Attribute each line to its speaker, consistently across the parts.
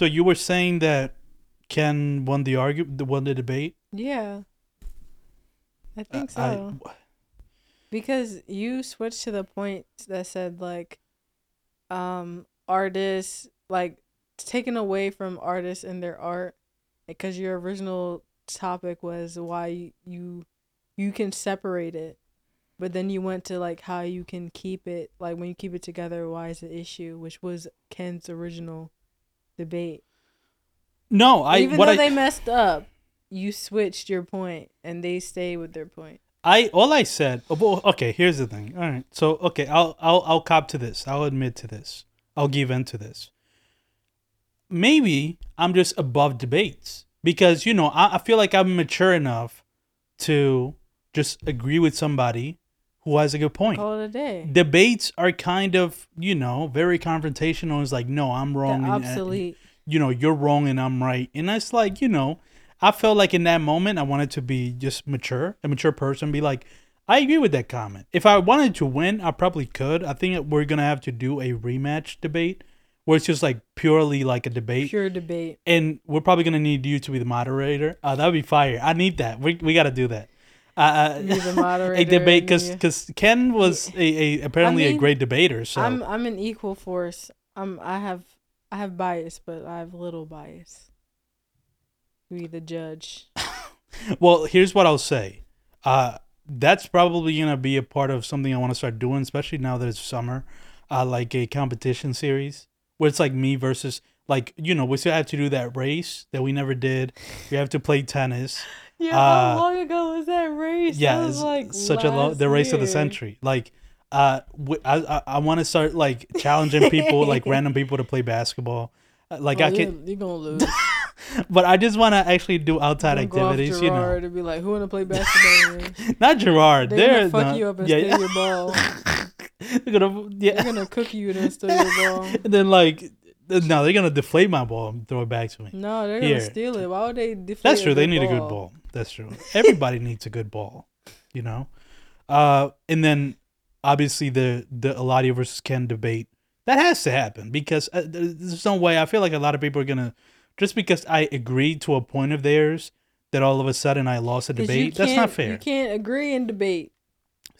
Speaker 1: So you were saying that Ken won the argue, won the debate.
Speaker 2: Yeah. I think
Speaker 1: Uh, I-
Speaker 2: so. because you switched to the point that said like um artists like taken away from artists and their art because your original topic was why you you can separate it but then you went to like how you can keep it like when you keep it together why is the issue which was ken's original debate
Speaker 1: no, I
Speaker 2: even though
Speaker 1: I
Speaker 2: they messed up you switched your point and they stay with their point
Speaker 1: I all I said. oh, Okay, here's the thing. All right, so okay, I'll I'll I'll cop to this. I'll admit to this. I'll give in to this. Maybe I'm just above debates because you know I, I feel like I'm mature enough to just agree with somebody who has a good point.
Speaker 2: call it a day
Speaker 1: Debates are kind of you know very confrontational. It's like no, I'm wrong.
Speaker 2: the
Speaker 1: and-
Speaker 2: obsolete
Speaker 1: you know, you're wrong and I'm right. And it's like, you know, I felt like in that moment I wanted to be just mature, a mature person, be like, I agree with that comment. If I wanted to win, I probably could. I think we're gonna have to do a rematch debate where it's just like purely like a debate.
Speaker 2: pure debate
Speaker 1: And we're probably gonna need you to be the moderator. Uh, that'd be fire. I need that. We, we gotta do that. Uh,
Speaker 2: the
Speaker 1: uh,
Speaker 2: moderator
Speaker 1: a debate because because Ken was a, a apparently a
Speaker 2: mean,
Speaker 1: great debater. So
Speaker 2: I'm I'm an equal force. I'm I have I have bias, but I have little bias. Be the judge.
Speaker 1: Well, here's what I'll say. Uh, that's probably gonna be a part of something I want to start doing, especially now that it's summer. Uh, like a competition series where it's like me versus like you know we still have to do that race that we never did. We have to play tennis.
Speaker 2: Yeah,
Speaker 1: Uh,
Speaker 2: how long ago was that race?
Speaker 1: Yeah, it's
Speaker 2: like
Speaker 1: such a long the race of the century. Like, uh, w- I I, I want to start like challenging people, like random people, to play basketball. Uh, Like
Speaker 2: Well,
Speaker 1: I can,
Speaker 2: you're, gonna lose.
Speaker 1: but I just want to actually do outside
Speaker 2: Don't go
Speaker 1: activities. You know,
Speaker 2: Gerard and be like, who wanna play basketball?
Speaker 1: not Gerard.
Speaker 2: They're
Speaker 1: They're
Speaker 2: gonna fuck
Speaker 1: not-
Speaker 2: you up and
Speaker 1: yeah,
Speaker 2: steal your ball.
Speaker 1: They're gonna yeah.
Speaker 2: They're gonna cook you and steal your ball.
Speaker 1: And then like no, they're gonna deflate my ball and throw it back to me.
Speaker 2: No, they're gonna steal it. Why would they deflate
Speaker 1: That's true. They need a good ball. That's true. Everybody needs a good ball, you know. Uh, and then obviously the the Eladio versus Ken debate that has to happen because uh, there's no way. I feel like a lot of people are gonna just because I agreed to a point of theirs that all of a sudden I lost a debate. That's not fair.
Speaker 2: You can't agree and debate.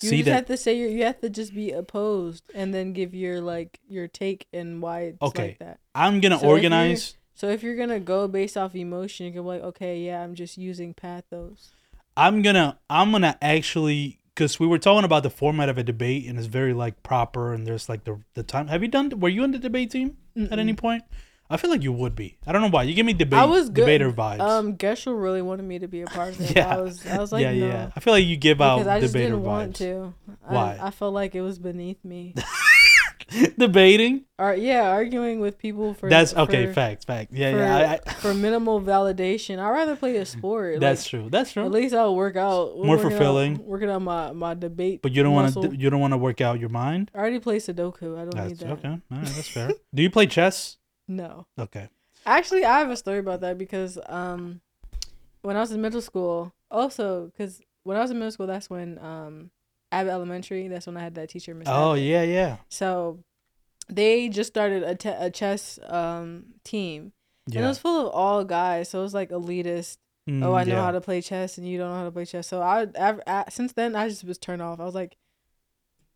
Speaker 2: You
Speaker 1: See
Speaker 2: just
Speaker 1: that?
Speaker 2: have to say your, you have to just be opposed and then give your like your take and why it's
Speaker 1: Okay.
Speaker 2: like that.
Speaker 1: I'm gonna
Speaker 2: So if
Speaker 1: organize.
Speaker 2: So if you're gonna go based off emotion, you can be like, okay, yeah, I'm just using pathos.
Speaker 1: I'm gonna I'm gonna actually because we were talking about the format of a debate and it's very like proper and there's like the the time. Have you done? Were you in the debate team at any point? I feel like you would be. I don't know why. You give me debate
Speaker 2: I was good.
Speaker 1: debater vibes.
Speaker 2: Um, Gershel really wanted me to be a part of it.
Speaker 1: Yeah.
Speaker 2: I was, I was like,
Speaker 1: yeah,
Speaker 2: no.
Speaker 1: yeah. I feel like you give out
Speaker 2: Because I just
Speaker 1: debater
Speaker 2: didn't
Speaker 1: vibes.
Speaker 2: want to.
Speaker 1: Why?
Speaker 2: I, I felt like it was beneath me.
Speaker 1: Debating.
Speaker 2: Or yeah, arguing with people for
Speaker 1: That's okay.
Speaker 2: For,
Speaker 1: fact, fact. Yeah,
Speaker 2: for,
Speaker 1: yeah. I, I,
Speaker 2: for minimal validation. I'd rather play a sport.
Speaker 1: that's
Speaker 2: like,
Speaker 1: true. That's true.
Speaker 2: At least I'll work out.
Speaker 1: More
Speaker 2: working out-
Speaker 1: fulfilling.
Speaker 2: working on my, my debate.
Speaker 1: But you don't want to. You don't want to work out your mind.
Speaker 2: I already play Sudoku. I don't need that.
Speaker 1: okay. All right, that's fair. Do you play chess?
Speaker 2: No.
Speaker 1: Okay.
Speaker 2: Actually, I have a story about that because um, when I was in middle school, also because when I was in middle school, that's when um, Abbott Elementary. That's when I had that teacher. Miss
Speaker 1: Oh
Speaker 2: Abbott.
Speaker 1: yeah, yeah.
Speaker 2: So they just started a, te- a chess um team, and it was full of all guys. So it was like elitist.
Speaker 1: Mm,
Speaker 2: oh, I know
Speaker 1: yeah.
Speaker 2: how to play chess, and you don't know how to play chess. So I, I, I since then I just was turned off. I was like,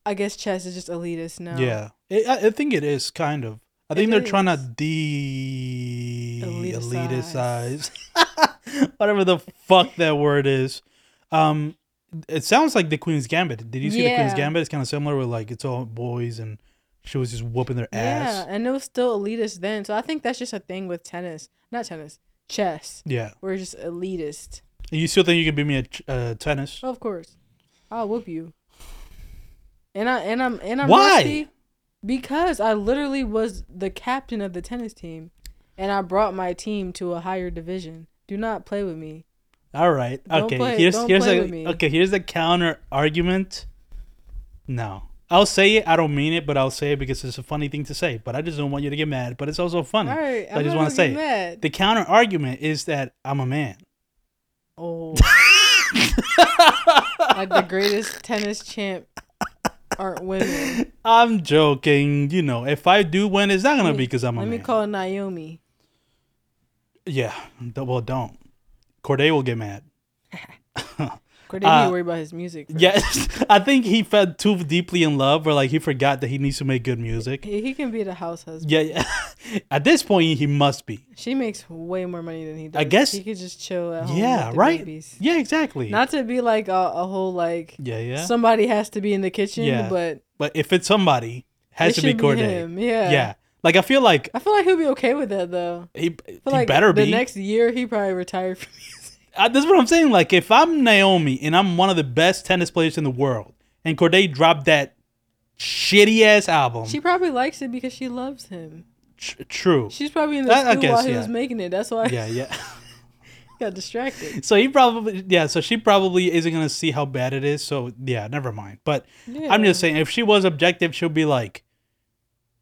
Speaker 2: I guess chess is just elitist now.
Speaker 1: Yeah, it, I, I think it is kind of. I
Speaker 2: It
Speaker 1: think they're trying to de
Speaker 2: Eliticize.
Speaker 1: eliticize whatever the fuck that word is. Um, it sounds like the Queen's Gambit. Did you see the Queen's Gambit? It's kind of similar with like it's all boys and she was just whooping their ass.
Speaker 2: Yeah, and it was still elitist then. So I think that's just a thing with tennis, not tennis, chess.
Speaker 1: Yeah.
Speaker 2: We're just elitist.
Speaker 1: And You still think you can beat me at uh, tennis?
Speaker 2: Of course, I'll whoop you. And I and I'm and I'm
Speaker 1: Why?
Speaker 2: rusty because I literally was the captain of the tennis team, and I brought my team to a higher division. Do not play with me.
Speaker 1: All right.
Speaker 2: Don't
Speaker 1: okay.
Speaker 2: play-
Speaker 1: here's here's a okay. Here's the counter argument. No, I'll say it. I don't mean it, but I'll say it because it's a funny thing to say. But I just don't want you to get mad. But it's also funny.
Speaker 2: All right,
Speaker 1: I
Speaker 2: I'm
Speaker 1: just wanna say
Speaker 2: get
Speaker 1: it.
Speaker 2: mad.
Speaker 1: The counter argument is that I'm a man.
Speaker 2: Oh, like the greatest tennis champ aren't women.
Speaker 1: I'm joking. You know, if I do win, it's not gonna be because I'm a
Speaker 2: Let
Speaker 1: man.
Speaker 2: me call Naomi.
Speaker 1: Yeah, well, don't. Cordae will get mad.
Speaker 2: Cordae
Speaker 1: Uh,
Speaker 2: need to worry about his music. first.
Speaker 1: Yes, I think he fell too deeply in love, where like he forgot that he needs to make good music.
Speaker 2: He, he can be the house husband.
Speaker 1: Yeah, yeah. At this point, he must be.
Speaker 2: She makes way more money than he does.
Speaker 1: I guess-
Speaker 2: he could just chill at home.
Speaker 1: Yeah,
Speaker 2: with the
Speaker 1: right.
Speaker 2: Babies.
Speaker 1: Yeah, exactly.
Speaker 2: Not to be like a, a whole like
Speaker 1: yeah, yeah.
Speaker 2: somebody has to be in the kitchen,
Speaker 1: Yeah.
Speaker 2: but
Speaker 1: but if it's somebody, has
Speaker 2: it
Speaker 1: to be
Speaker 2: him. Yeah.
Speaker 1: Yeah. Like I feel like
Speaker 2: I feel like he'll be okay with that though.
Speaker 1: he, he
Speaker 2: like
Speaker 1: better
Speaker 2: the
Speaker 1: be.
Speaker 2: The next year he probably retired from music.
Speaker 1: Uh, that's what I'm saying. Like, if I'm Naomi and I'm one of the best tennis players in the world, and Cordae dropped that shitty ass album,
Speaker 2: She probably likes it because she loves him.
Speaker 1: tr- true.
Speaker 2: She's probably in the
Speaker 1: I
Speaker 2: school while
Speaker 1: guess,
Speaker 2: he
Speaker 1: yeah.
Speaker 2: was making it. That's why
Speaker 1: Yeah, yeah.
Speaker 2: got distracted.
Speaker 1: So he probably, yeah. So she probably isn't gonna see how bad it is. So yeah, never mind. But I'm just saying, if she was objective, she'll be like,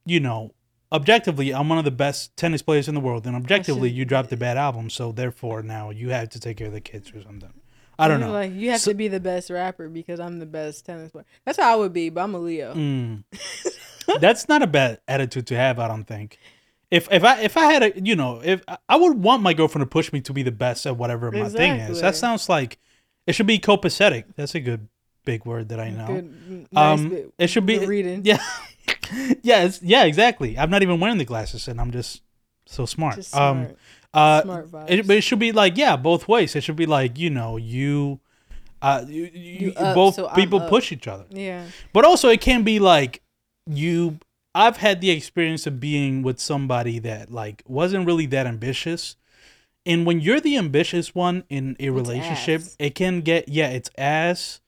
Speaker 1: you know, objectively, I'm one of the best tennis players in the world, and objectively, you dropped a bad album, so therefore now you have to take care of the kids or something. I don't know.
Speaker 2: Like you have
Speaker 1: So-
Speaker 2: to be the best rapper because I'm the best tennis player. That's how I would be, but I'm a Leo.
Speaker 1: Mm. That's not a bad attitude to have. I don't think. If if I if I had a you know if I would want my girlfriend to push me to be the best at whatever my thing is. That sounds like it should be copacetic. That's a good big word that I know.
Speaker 2: Good, nice
Speaker 1: Um, it should be
Speaker 2: reading.
Speaker 1: Yeah, yeah, it's, yeah, exactly. I'm not even wearing the glasses, and I'm just so smart.
Speaker 2: Just
Speaker 1: Um,
Speaker 2: smart.
Speaker 1: uh,
Speaker 2: smart vibes.
Speaker 1: it, but it should be like yeah, both ways. It should be like you know you, uh, you, you,
Speaker 2: You up,
Speaker 1: both
Speaker 2: so
Speaker 1: people push each other.
Speaker 2: yeah.
Speaker 1: But also, it can be like you. I've had the experience of being with somebody that like wasn't really that ambitious, and when you're the ambitious one in a relationship,
Speaker 2: ass.
Speaker 1: it can get yeah, it's ass.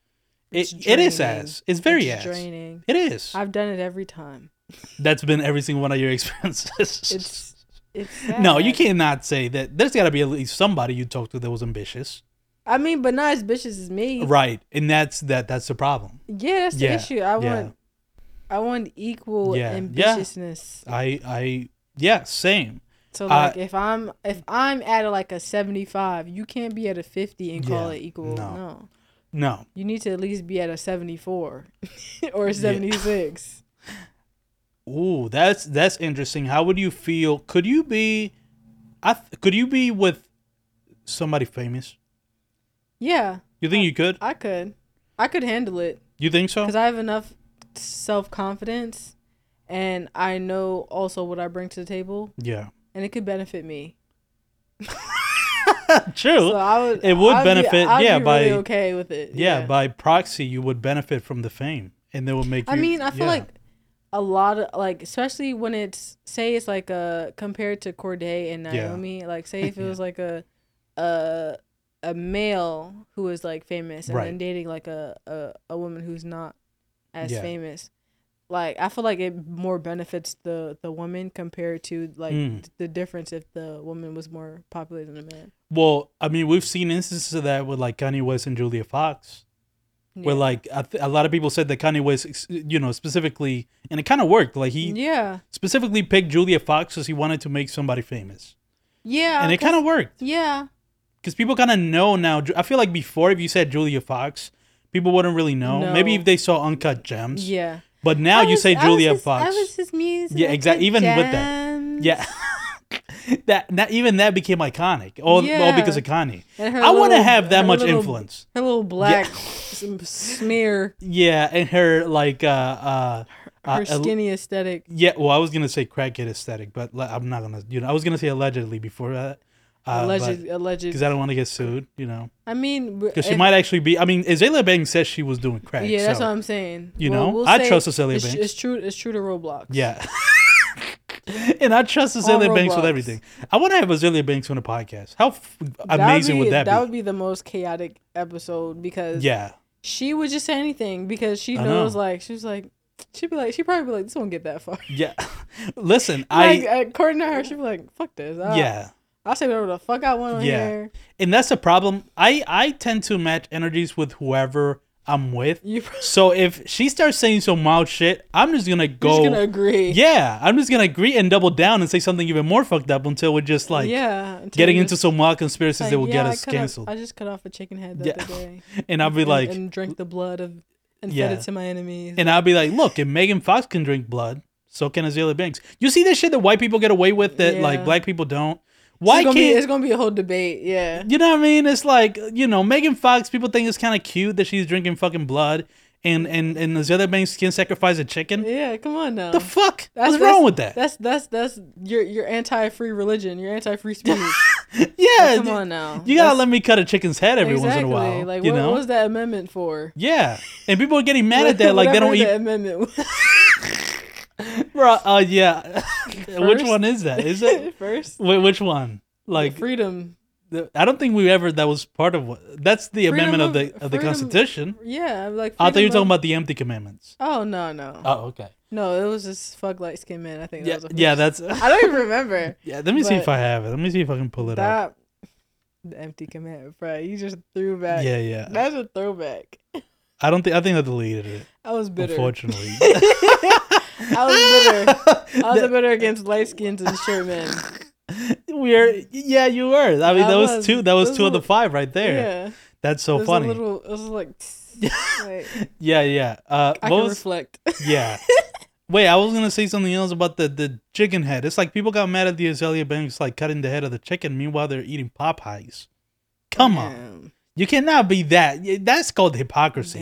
Speaker 1: It, it is ass. It's very
Speaker 2: it's
Speaker 1: ass.
Speaker 2: draining.
Speaker 1: It is.
Speaker 2: I've done it every time.
Speaker 1: That's been every single one of your experiences.
Speaker 2: It's it's sad.
Speaker 1: no, you cannot say that. There's got to be at least somebody you talked to that was ambitious,
Speaker 2: I mean, but not as vicious as me.
Speaker 1: right? And that's that. That's the problem.
Speaker 2: Yeah, that's the
Speaker 1: Yeah,
Speaker 2: issue. I
Speaker 1: yeah.
Speaker 2: want I want equal
Speaker 1: Yeah,
Speaker 2: ambitiousness.
Speaker 1: I, I, yeah, same.
Speaker 2: So
Speaker 1: Uh,
Speaker 2: like if I'm if I'm at a, like a 75, you can't be at a 50 and call it equal.
Speaker 1: no.
Speaker 2: No.
Speaker 1: No,
Speaker 2: You need to at least be at a 74 or a 76.
Speaker 1: Ooh, that's that's interesting. How would you feel? Could you be? I th- could you be with somebody famous?
Speaker 2: Yeah,
Speaker 1: You think you could?
Speaker 2: I could. I could handle it
Speaker 1: You think so?
Speaker 2: cuz I have enough self-confidence and I know also what I bring to the table
Speaker 1: Yeah,
Speaker 2: and it could benefit me.
Speaker 1: true.
Speaker 2: So I would
Speaker 1: It would
Speaker 2: I'd be-
Speaker 1: benefit,
Speaker 2: I'd
Speaker 1: yeah,
Speaker 2: be really
Speaker 1: by-
Speaker 2: okay with it.
Speaker 1: yeah, by proxy, you would benefit from the fame, and they would make. You,
Speaker 2: I mean, I feel
Speaker 1: yeah.
Speaker 2: like a lot of like, especially when it's say it's like a compared to Cordae and
Speaker 1: Yeah.
Speaker 2: Naomi. Like, say if it
Speaker 1: Yeah.
Speaker 2: was like a a a male who is like famous and
Speaker 1: Right.
Speaker 2: then dating like a, a a woman who's not as
Speaker 1: Yeah.
Speaker 2: famous. Like I feel like it more benefits the the woman compared to like
Speaker 1: Mm.
Speaker 2: the difference if the woman was more popular than the man.
Speaker 1: Well, I mean, we've seen instances of that with like Kanye West and Julia Fox, where like I th- a lot of people said that Kanye West, you know, specifically, and it kind of worked. Like he
Speaker 2: yeah,
Speaker 1: specifically picked Julia Fox because he wanted to make somebody famous,
Speaker 2: yeah,
Speaker 1: and it kind of worked.
Speaker 2: yeah.
Speaker 1: because people kind of know now. I feel like before, if you said Julia Fox, people wouldn't really know. Maybe if they saw Uncut Gems.
Speaker 2: Yeah.
Speaker 1: But now
Speaker 2: I
Speaker 1: you say Julia
Speaker 2: his-
Speaker 1: Fox.
Speaker 2: I was his muse.
Speaker 1: Yeah,
Speaker 2: exactly.
Speaker 1: even with that. yeah. that, that even that became iconic. All, all because of Kanye. I want to have that much
Speaker 2: little-
Speaker 1: influence.
Speaker 2: Her little black s- smear,
Speaker 1: Yeah, and her like uh uh, uh
Speaker 2: her
Speaker 1: uh,
Speaker 2: skinny aesthetic.
Speaker 1: yeah. Well, I was gonna say crackhead aesthetic, but I'm not gonna. You know, I was gonna say allegedly before that. Uh, Uh,
Speaker 2: alleged, alleged.
Speaker 1: because I don't want to get sued. You know,
Speaker 2: I mean,
Speaker 1: because she
Speaker 2: eh,
Speaker 1: might actually be. I mean, Azealia Banks says she was doing crack.
Speaker 2: Yeah, that's
Speaker 1: so,
Speaker 2: what I'm saying.
Speaker 1: you
Speaker 2: We'll-
Speaker 1: know,
Speaker 2: we'll
Speaker 1: I trust Azealia
Speaker 2: it's,
Speaker 1: Banks.
Speaker 2: It's true. It's true to Roblox.
Speaker 1: Yeah. and I trust Azealia Banks with everything. I want to have Azealia Banks on a podcast. How f- amazing
Speaker 2: would, be,
Speaker 1: would that,
Speaker 2: that
Speaker 1: be?
Speaker 2: That would be the most chaotic episode because
Speaker 1: yeah.
Speaker 2: she would just say anything because she
Speaker 1: I
Speaker 2: knows
Speaker 1: know.
Speaker 2: like she was like she'd be like she'd probably be like this won't get that far.
Speaker 1: Yeah. Listen,
Speaker 2: like
Speaker 1: I
Speaker 2: according to her, she'd be like fuck this. I,
Speaker 1: yeah.
Speaker 2: I'll say whatever the fuck I want on
Speaker 1: Yeah.
Speaker 2: here.
Speaker 1: And that's the problem. I I tend to match energies with whoever I'm with.
Speaker 2: You
Speaker 1: So if she starts saying some wild shit, I'm just gonna go.
Speaker 2: just gonna agree.
Speaker 1: yeah, I'm just gonna agree and double down and say something even more fucked up until we're just like
Speaker 2: yeah.
Speaker 1: getting into some wild conspiracies
Speaker 2: like,
Speaker 1: that will
Speaker 2: yeah,
Speaker 1: get
Speaker 2: I
Speaker 1: us
Speaker 2: off-
Speaker 1: canceled.
Speaker 2: I just cut off a chicken head the
Speaker 1: Yeah.
Speaker 2: other day.
Speaker 1: and I'll be
Speaker 2: and,
Speaker 1: like,
Speaker 2: and drink the blood of and
Speaker 1: Yeah.
Speaker 2: fed it to my enemies.
Speaker 1: And I'll be like, look, if Megan Fox can drink blood, so can Azealia Banks. You see this shit that white people get away with that like black people don't? Why
Speaker 2: it's gonna
Speaker 1: can't
Speaker 2: be, it's gonna be a whole debate. Yeah.
Speaker 1: you know what I mean? It's like you know Megan Fox. People think it's kind of cute that she's drinking fucking blood, and and and Azealia Banks skin sacrifice a chicken.
Speaker 2: Yeah, come on now.
Speaker 1: The fuck?
Speaker 2: That's-
Speaker 1: What's wrong with that?
Speaker 2: That's that's that's you're you're anti-free religion. You're anti-free speech.
Speaker 1: yeah,
Speaker 2: come on now.
Speaker 1: You gotta
Speaker 2: That's-
Speaker 1: let me cut a chicken's head every
Speaker 2: exactly.
Speaker 1: once in a while.
Speaker 2: Like
Speaker 1: you
Speaker 2: what,
Speaker 1: know?
Speaker 2: what was that amendment for?
Speaker 1: yeah, and people are getting mad at that. Like they don't eat.
Speaker 2: amendment.
Speaker 1: Bro, uh, yeah. Which
Speaker 2: First?
Speaker 1: one is that? Is it?
Speaker 2: first?
Speaker 1: Wait, which one? Like,
Speaker 2: freedom.
Speaker 1: the- I don't think we ever. That was part of what. That's the amendment of,
Speaker 2: of-
Speaker 1: the of the Constitution.
Speaker 2: Yeah, like.
Speaker 1: I thought you were
Speaker 2: freedom
Speaker 1: talking
Speaker 2: of-
Speaker 1: about the empty commandments.
Speaker 2: Oh no no
Speaker 1: Oh, okay.
Speaker 2: no! It was just fuck light skin man. I think.
Speaker 1: Yeah,
Speaker 2: That was the
Speaker 1: yeah. That's.
Speaker 2: I don't even remember
Speaker 1: yeah. Let me see if I have it. Let me see if I can pull it up.
Speaker 2: The empty commandment, bro. You just threw back.
Speaker 1: Yeah, yeah.
Speaker 2: That's a throwback.
Speaker 1: I don't think. I think I deleted it.
Speaker 2: I was bitter.
Speaker 1: Unfortunately.
Speaker 2: I was bitter. I was bitter against light skins and short men.
Speaker 1: We're yeah, you were. I mean,
Speaker 2: I
Speaker 1: that was,
Speaker 2: was.
Speaker 1: two. That was two of the five right there.
Speaker 2: Yeah.
Speaker 1: That's so
Speaker 2: it was
Speaker 1: funny.
Speaker 2: A little, it was like, like
Speaker 1: yeah, yeah. Uh,
Speaker 2: I can
Speaker 1: was-
Speaker 2: reflect.
Speaker 1: yeah. Wait, I was gonna say something else about the the chicken head. It's like people got mad at the Azealia Banks like cutting the head of the chicken, meanwhile they're eating Popeyes. Come on, you cannot be that. That's called hypocrisy.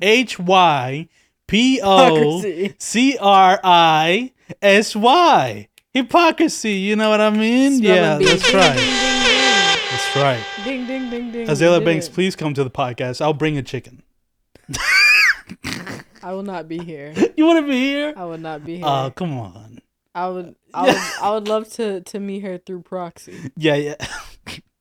Speaker 1: H y p o
Speaker 2: Hypocrisy.
Speaker 1: c r i s y. Hypocrisy. You know what I mean? Yeah, that's right. That's right.
Speaker 2: ding, ding, ding, ding. Azealia
Speaker 1: Banks, please come to the podcast. I'll bring a chicken.
Speaker 2: I will not be here.
Speaker 1: You want to be here?
Speaker 2: I would not be oh, here.
Speaker 1: Oh, come on.
Speaker 2: I would. I would. I would love to to meet her through proxy.
Speaker 1: Yeah, yeah.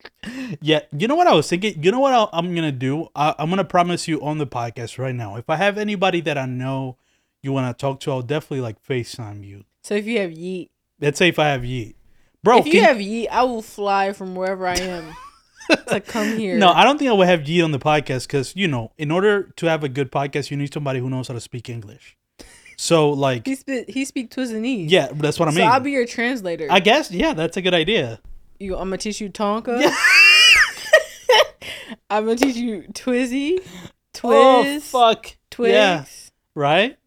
Speaker 1: yeah, you know what I was thinking? You know what I'll, I'm going to do? I, I'm going to promise you on the podcast right now. If I have anybody that I know you want to talk to, I'll definitely like FaceTime you.
Speaker 2: So if you have Yeat,
Speaker 1: Let's say if I have Yeat. Bro,
Speaker 2: if you have Yeat, I will fly from wherever I am to come here.
Speaker 1: no, I don't think I would have Yeat on the podcast because, you know, in order to have a good podcast, you need somebody who knows how to speak English. So, like,
Speaker 2: he speak he speak Twizzanese.
Speaker 1: yeah, that's what I
Speaker 2: so
Speaker 1: mean.
Speaker 2: I'll be your translator.
Speaker 1: I guess, yeah, that's a good idea.
Speaker 2: You, I'm gonna teach you Tonka. I'm gonna teach you Twizzy, Twiz,
Speaker 1: Oh, fuck.
Speaker 2: Twigs.
Speaker 1: Yeah, right?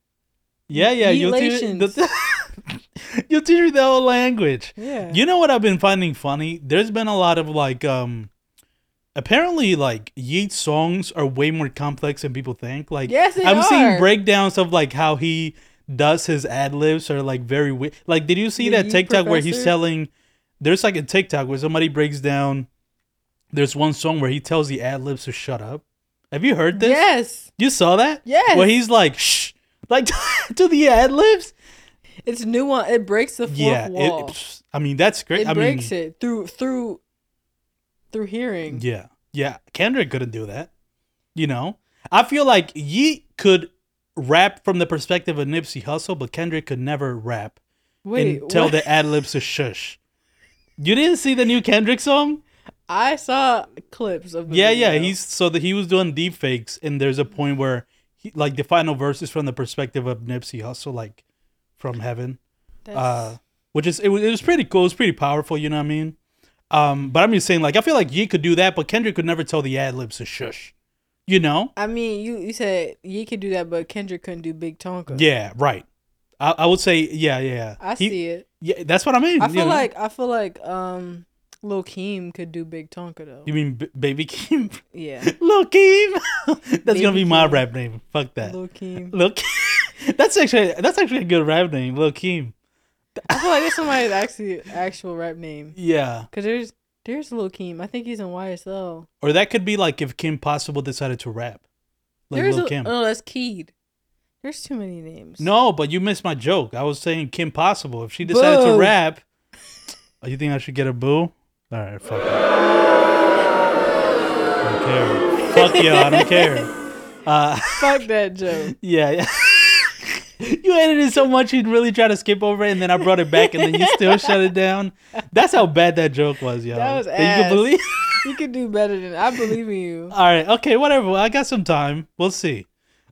Speaker 1: Yeah, yeah. You'll teach,
Speaker 2: Relations.
Speaker 1: you'll teach me the whole language.
Speaker 2: Yeah.
Speaker 1: You know what I've been finding funny? There's been a lot of like um apparently like Yeat's songs are way more complex than people think. Like
Speaker 2: Yes, they
Speaker 1: I'm seeing breakdowns of like how he does his ad libs are like very weird. Like did you see
Speaker 2: The
Speaker 1: that
Speaker 2: Yeat
Speaker 1: TikTok where he's
Speaker 2: professor?
Speaker 1: telling there's like a TikTok where somebody breaks down there's one song where he tells the ad libs to shut up. Have you heard this?
Speaker 2: Yes.
Speaker 1: You saw that?
Speaker 2: Yes.
Speaker 1: Where he's like shh like to the ad libs?
Speaker 2: It's nuance. It breaks the fourth
Speaker 1: Yeah.
Speaker 2: wall.
Speaker 1: It, I mean that's great.
Speaker 2: It
Speaker 1: I
Speaker 2: breaks
Speaker 1: mean
Speaker 2: it through through through hearing.
Speaker 1: Yeah. Yeah. Kendrick couldn't do that. You know? I feel like Yeat could rap from the perspective of Nipsey Hussle, but Kendrick could never rap
Speaker 2: Wait,
Speaker 1: and tell
Speaker 2: what?
Speaker 1: the ad libs to shush. You didn't see the new Kendrick song?
Speaker 2: I saw clips of.
Speaker 1: Yeah, yeah. He's so that he was doing deep fakes, and there's a point where he, like the final verse is from the perspective of Nipsey Hussle, like from heaven.
Speaker 2: That's,
Speaker 1: uh, which is it was, it was pretty cool. It was pretty powerful. You know what I mean? Um, but I'm just saying, like, I feel like Ye could do that, but Kendrick could never tell the ad libs to shush. You know?
Speaker 2: I mean, you you said Ye could do that, but Kendrick couldn't do Big Tonka.
Speaker 1: Yeah, right. I, I would say, yeah, yeah. yeah.
Speaker 2: I
Speaker 1: He-
Speaker 2: see it.
Speaker 1: Yeah, that's what I mean.
Speaker 2: I feel
Speaker 1: know?
Speaker 2: like I feel like um, Lil Keem could do Big Tonka though.
Speaker 1: you mean B- Baby Keem,
Speaker 2: Yeah,
Speaker 1: Lil Keem. that's gonna
Speaker 2: Baby
Speaker 1: be my rap name. Fuck that,
Speaker 2: Lil Keem.
Speaker 1: Lil Keem. that's actually that's actually a good rap name, Lil Keem.
Speaker 2: I feel like that's somebody's actually actual rap name.
Speaker 1: Yeah,
Speaker 2: Cause there's there's Lil Keem. I think he's in YSL.
Speaker 1: or that could be like if Kim Possible decided to rap, like
Speaker 2: there's
Speaker 1: Lil
Speaker 2: a,
Speaker 1: Kim.
Speaker 2: oh that's Keed. There's too many names.
Speaker 1: No, but you missed my joke. I was saying Kim Possible. If she decided to rap, oh, you think I should get a boo? All right, fuck it. I don't care. Fuck you. I don't care. Uh,
Speaker 2: fuck that joke.
Speaker 1: yeah, yeah. you edited so much you'd really try to skip over it, and then I brought it back, and then you still shut it down. That's how bad that joke was, yo.
Speaker 2: That was
Speaker 1: you
Speaker 2: ass.
Speaker 1: can believe.
Speaker 2: You could do better than I believe in you.
Speaker 1: All right, okay, whatever. I got some time. We'll see.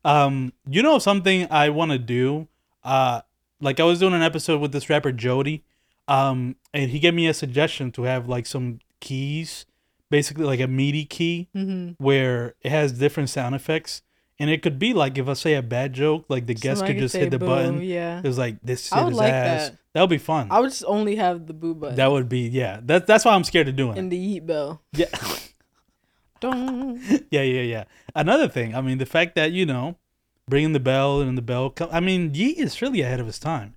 Speaker 1: Um, you know something I want to do? Uh, like I was doing an episode with this rapper Jody, um, and he gave me a suggestion to have like some keys, basically like a MIDI key
Speaker 2: Mm-hmm.
Speaker 1: where it has different sound effects, and it could be like if I say a bad joke, like the guest
Speaker 2: Somebody
Speaker 1: could just hit the
Speaker 2: boo,
Speaker 1: button.
Speaker 2: Yeah.
Speaker 1: It was like this shit is
Speaker 2: like
Speaker 1: ass.
Speaker 2: that.
Speaker 1: That would be fun.
Speaker 2: I would just only have the boo button
Speaker 1: that would be yeah. That that's why I'm scared of doing it.
Speaker 2: and the eat bell.
Speaker 1: Yeah.
Speaker 2: Dong.
Speaker 1: yeah, yeah, yeah. Another thing, I mean, the fact that you know, bringing the bell and the bell. Co- I mean, Yeat is really ahead of his time.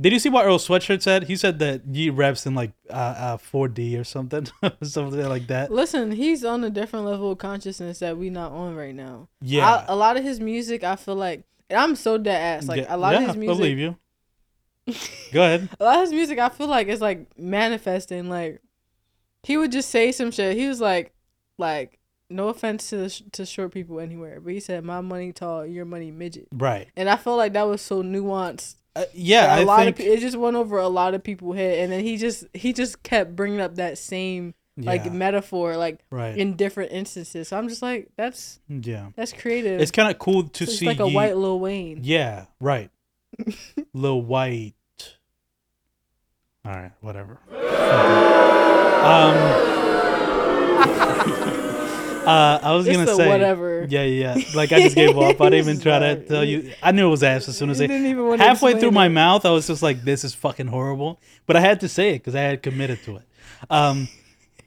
Speaker 1: Did you see what Earl Sweatshirt said? He said that Yeat reps in like uh, uh 4D or something, something like that.
Speaker 2: Listen, he's on a different level of consciousness that we not on right now.
Speaker 1: Yeah,
Speaker 2: I, a lot of his music, I feel like, and I'm so dead ass. Like
Speaker 1: Yeah,
Speaker 2: a lot
Speaker 1: yeah,
Speaker 2: of his
Speaker 1: I believe
Speaker 2: music,
Speaker 1: you. Go ahead.
Speaker 2: a lot of his music, I feel like is like manifesting. Like he would just say some shit. He was like, like no offense to the to short people anywhere, but he said, "My money tall, your money midget,"
Speaker 1: Right.
Speaker 2: and I felt like that was so nuanced.
Speaker 1: Uh, yeah,
Speaker 2: a
Speaker 1: I
Speaker 2: lot
Speaker 1: think.
Speaker 2: of it just went over a lot of people's head, and then he just he just kept bringing up that same like
Speaker 1: yeah,
Speaker 2: metaphor like
Speaker 1: right.
Speaker 2: in different instances. So I'm just like, that's
Speaker 1: yeah,
Speaker 2: that's creative.
Speaker 1: it's kind of cool to
Speaker 2: it's
Speaker 1: see.
Speaker 2: like a
Speaker 1: Yeat-
Speaker 2: white Lil Wayne.
Speaker 1: Yeah, right. Lil White. All right, whatever. Um. uh, I was
Speaker 2: It's
Speaker 1: gonna say
Speaker 2: whatever.
Speaker 1: Yeah, yeah. yeah. Like I just gave up. I didn't even try to tell you. I knew it was ass as soon as I
Speaker 2: didn't even wanna
Speaker 1: halfway through
Speaker 2: explain
Speaker 1: my mouth. I was just like, "This is fucking horrible," but I had to say it because I had committed to it. Um,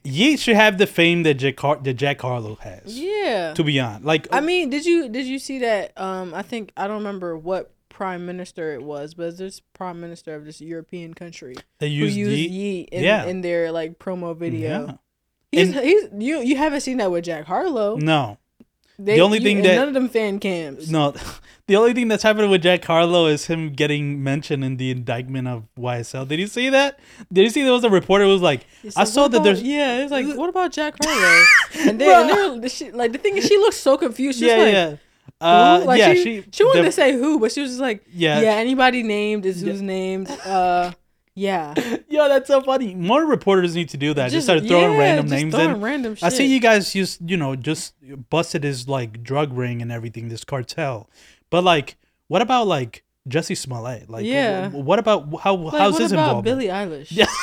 Speaker 1: Yeat should have the fame that Jack, Har- that Jack Harlow has.
Speaker 2: Yeah.
Speaker 1: To be honest, like
Speaker 2: I mean, did you did you see that? Um, I think I don't remember what prime minister it was, but this prime minister of this European country
Speaker 1: they
Speaker 2: who
Speaker 1: used
Speaker 2: used
Speaker 1: Yeat.
Speaker 2: Yeat in,
Speaker 1: Yeah.
Speaker 2: in their like promo video.
Speaker 1: Yeah.
Speaker 2: He's,
Speaker 1: And-
Speaker 2: he's you you haven't seen that with Jack Harlow.
Speaker 1: No,
Speaker 2: They,
Speaker 1: only
Speaker 2: you-
Speaker 1: thing that-
Speaker 2: none of them fan cams.
Speaker 1: No, the only thing that's happened with Jack Harlow is him getting mentioned in the indictment of YSL. Did you see that? Did you see there was a reporter who was like, I saw that
Speaker 2: about-"
Speaker 1: there's
Speaker 2: yeah. It's like what about Jack Harlow? and they and she, like the thing is she looks so confused. She's
Speaker 1: yeah,
Speaker 2: like,
Speaker 1: yeah, uh,
Speaker 2: who? Like
Speaker 1: yeah.
Speaker 2: she,
Speaker 1: She
Speaker 2: she, wanted
Speaker 1: the-
Speaker 2: to say who, but she was just like
Speaker 1: Yeah.
Speaker 2: yeah. Anybody named is who's named. Uh, yeah.
Speaker 1: Yo, that's so funny. More reporters need to do that. Just, start throwing
Speaker 2: yeah,
Speaker 1: random
Speaker 2: just
Speaker 1: names
Speaker 2: throwing
Speaker 1: in.
Speaker 2: Random shit.
Speaker 1: I see you guys just you know just busted his like drug ring and everything, this cartel. But like, what about like Jussie Smollett? Like,
Speaker 2: Yeah.
Speaker 1: wh- What about how
Speaker 2: Like,
Speaker 1: how's
Speaker 2: what
Speaker 1: his
Speaker 2: about
Speaker 1: involvement?
Speaker 2: Billie Eilish?
Speaker 1: Yeah.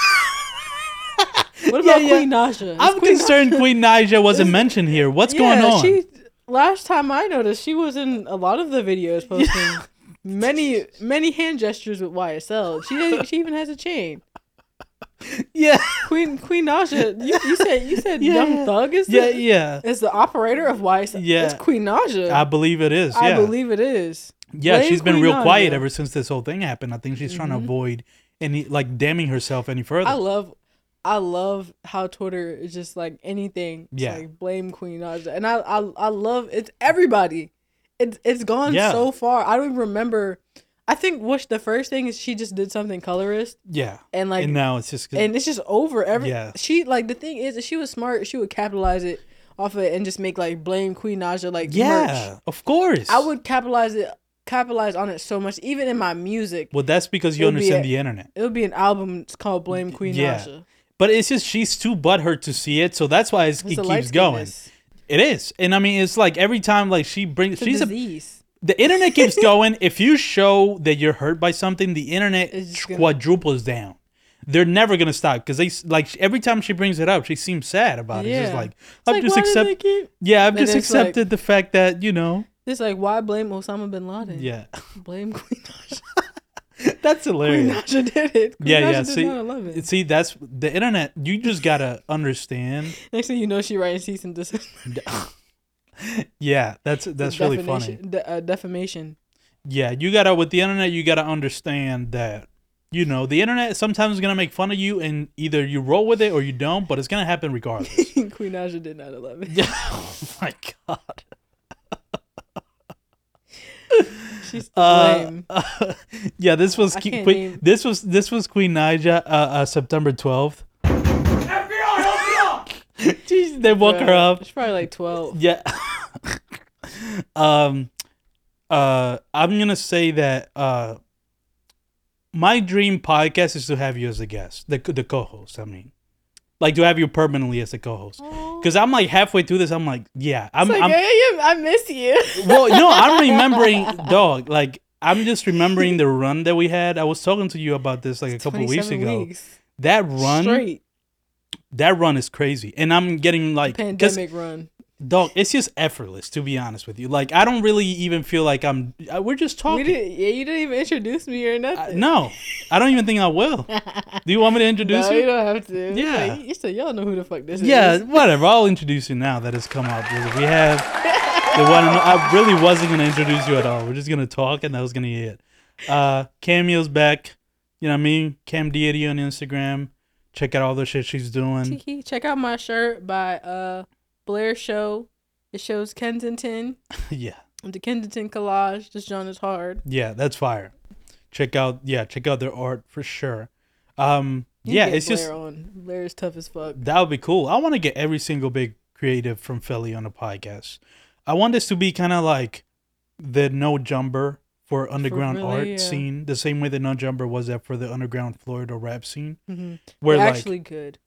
Speaker 2: What about
Speaker 1: yeah.
Speaker 2: Queen Naija? Is
Speaker 1: I'm
Speaker 2: Queen
Speaker 1: concerned Queen Naija wasn't mentioned here. What's
Speaker 2: Yeah,
Speaker 1: going on?
Speaker 2: She last time I noticed, she was in a lot of the videos posting many many hand gestures with YSL. She she even has a chain.
Speaker 1: yeah,
Speaker 2: Queen Queen Naija, you, you said you said
Speaker 1: Yeah,
Speaker 2: Young
Speaker 1: yeah.
Speaker 2: Thug is
Speaker 1: yeah,
Speaker 2: the,
Speaker 1: yeah.
Speaker 2: is the operator of YSL.
Speaker 1: Yeah.
Speaker 2: it's Queen Naija.
Speaker 1: I believe it is. Yeah.
Speaker 2: I believe it is.
Speaker 1: Yeah,
Speaker 2: Blame
Speaker 1: she's been real quiet ever since this whole thing happened. I think she's trying to
Speaker 2: Mhm.
Speaker 1: avoid any like damning herself any further.
Speaker 2: I love I love how Twitter is just like anything.
Speaker 1: Yeah.
Speaker 2: like blame Queen Naija. And I, I I love it's everybody. It's it's gone
Speaker 1: Yeah.
Speaker 2: so far. I don't even remember I think what's the first thing is she just did something colorist
Speaker 1: yeah,
Speaker 2: and like
Speaker 1: and now it's just and
Speaker 2: it's just over every
Speaker 1: Yeah.
Speaker 2: she like the thing is if she was smart, she would capitalize it off of it and just make like blame Queen Naija like
Speaker 1: yeah,
Speaker 2: merch.
Speaker 1: of course.
Speaker 2: I would capitalize it capitalize on it so much, even in my music.
Speaker 1: Well, that's because you understand
Speaker 2: a-
Speaker 1: the internet.
Speaker 2: It would be an album it's called Blame Queen
Speaker 1: Yeah.
Speaker 2: Naija.
Speaker 1: But it's just she's too butthurt to see it, so that's why it keeps going. It is, and I mean, it's like every time like she brings,
Speaker 2: a
Speaker 1: she's a
Speaker 2: disease.
Speaker 1: the internet keeps going. If you show that you're hurt by something, the internet
Speaker 2: just gonna-
Speaker 1: quadruples down. They're never gonna stop because they like every time she brings it up, she seems sad about it.
Speaker 2: Yeah.
Speaker 1: like
Speaker 2: It's
Speaker 1: I've
Speaker 2: like,
Speaker 1: just
Speaker 2: why did they
Speaker 1: accept.
Speaker 2: keep-
Speaker 1: Yeah, I've
Speaker 2: And
Speaker 1: just
Speaker 2: it's like-
Speaker 1: accepted the fact that you know.
Speaker 2: It's like why blame Osama bin Laden?
Speaker 1: Yeah,
Speaker 2: Blame Queen
Speaker 1: That's
Speaker 2: Queen
Speaker 1: hilarious.
Speaker 2: Naija did it. Queen
Speaker 1: Yeah,
Speaker 2: Naija
Speaker 1: yeah, see-
Speaker 2: 9/11.
Speaker 1: See, that's the internet. You just gotta understand.
Speaker 2: Next thing you know, she writing cease and desist.
Speaker 1: yeah, that's that's really funny.
Speaker 2: Defamation- De- uh, defamation.
Speaker 1: Yeah, you gotta with the internet, you gotta understand that you know the internet sometimes is gonna make fun of you, and either you roll with it or you don't. But it's gonna happen regardless.
Speaker 2: Queen Naija did 9/11.
Speaker 1: yeah. Oh my god.
Speaker 2: She's
Speaker 1: Uh,
Speaker 2: blame.
Speaker 1: yeah, this was Queen,
Speaker 2: name-
Speaker 1: this was this was Queen Naija, uh, uh, September twelfth. Jeez, they woke her up.
Speaker 2: She's probably like 12.
Speaker 1: Yeah. um uh I'm going to say that uh my dream podcast is to have you as a guest, the the co-host, I mean. Like to have you permanently as a co-host. Cuz I'm like halfway through this I'm like, yeah, I'm,
Speaker 2: like,
Speaker 1: I'm
Speaker 2: hey, I miss you.
Speaker 1: well, no, I'm remembering dog, like I'm just remembering the run that we had. I was talking to you about this like a couple weeks ago.
Speaker 2: weeks.
Speaker 1: That run
Speaker 2: Straight
Speaker 1: that run is crazy. And I'm getting like
Speaker 2: pandemic run.
Speaker 1: Dog, it's just effortless to be honest with you. Like I don't really even feel like I'm. uh, We're just
Speaker 2: We
Speaker 1: talking.
Speaker 2: didn't, yeah, you didn't even introduce me or nothing.
Speaker 1: no, I don't even think I will. Do you want me to introduce
Speaker 2: no,
Speaker 1: you?
Speaker 2: you don't have to.
Speaker 1: Yeah.
Speaker 2: Like, you said y'all know who the fuck this
Speaker 1: Yeah,
Speaker 2: is.
Speaker 1: Yeah, whatever. I'll introduce you now that has come up. We have the one. I really wasn't gonna introduce you at all. We're just gonna talk, and that was gonna be it. Uh, Kameo's back. You know what I mean? Cam Deity on Instagram. Check out all the shit she's doing.
Speaker 2: Check out my shirt by uh Blair Show. It shows Kensington.
Speaker 1: yeah,
Speaker 2: The Kensington collage. This John is hard.
Speaker 1: yeah, that's fire. Check out, yeah, check out their art for sure. Um,
Speaker 2: You
Speaker 1: yeah, it's just
Speaker 2: Blair on. Blair is tough as fuck.
Speaker 1: That would be cool. I want to get every single big creative from Philly on the podcast. I want this to be kind of like the no jumper for underground
Speaker 2: really,
Speaker 1: art
Speaker 2: yeah.
Speaker 1: scene, the same way the no jumper was that for the underground Florida rap scene.
Speaker 2: Mm-hmm.
Speaker 1: Where
Speaker 2: They're
Speaker 1: like,
Speaker 2: actually good.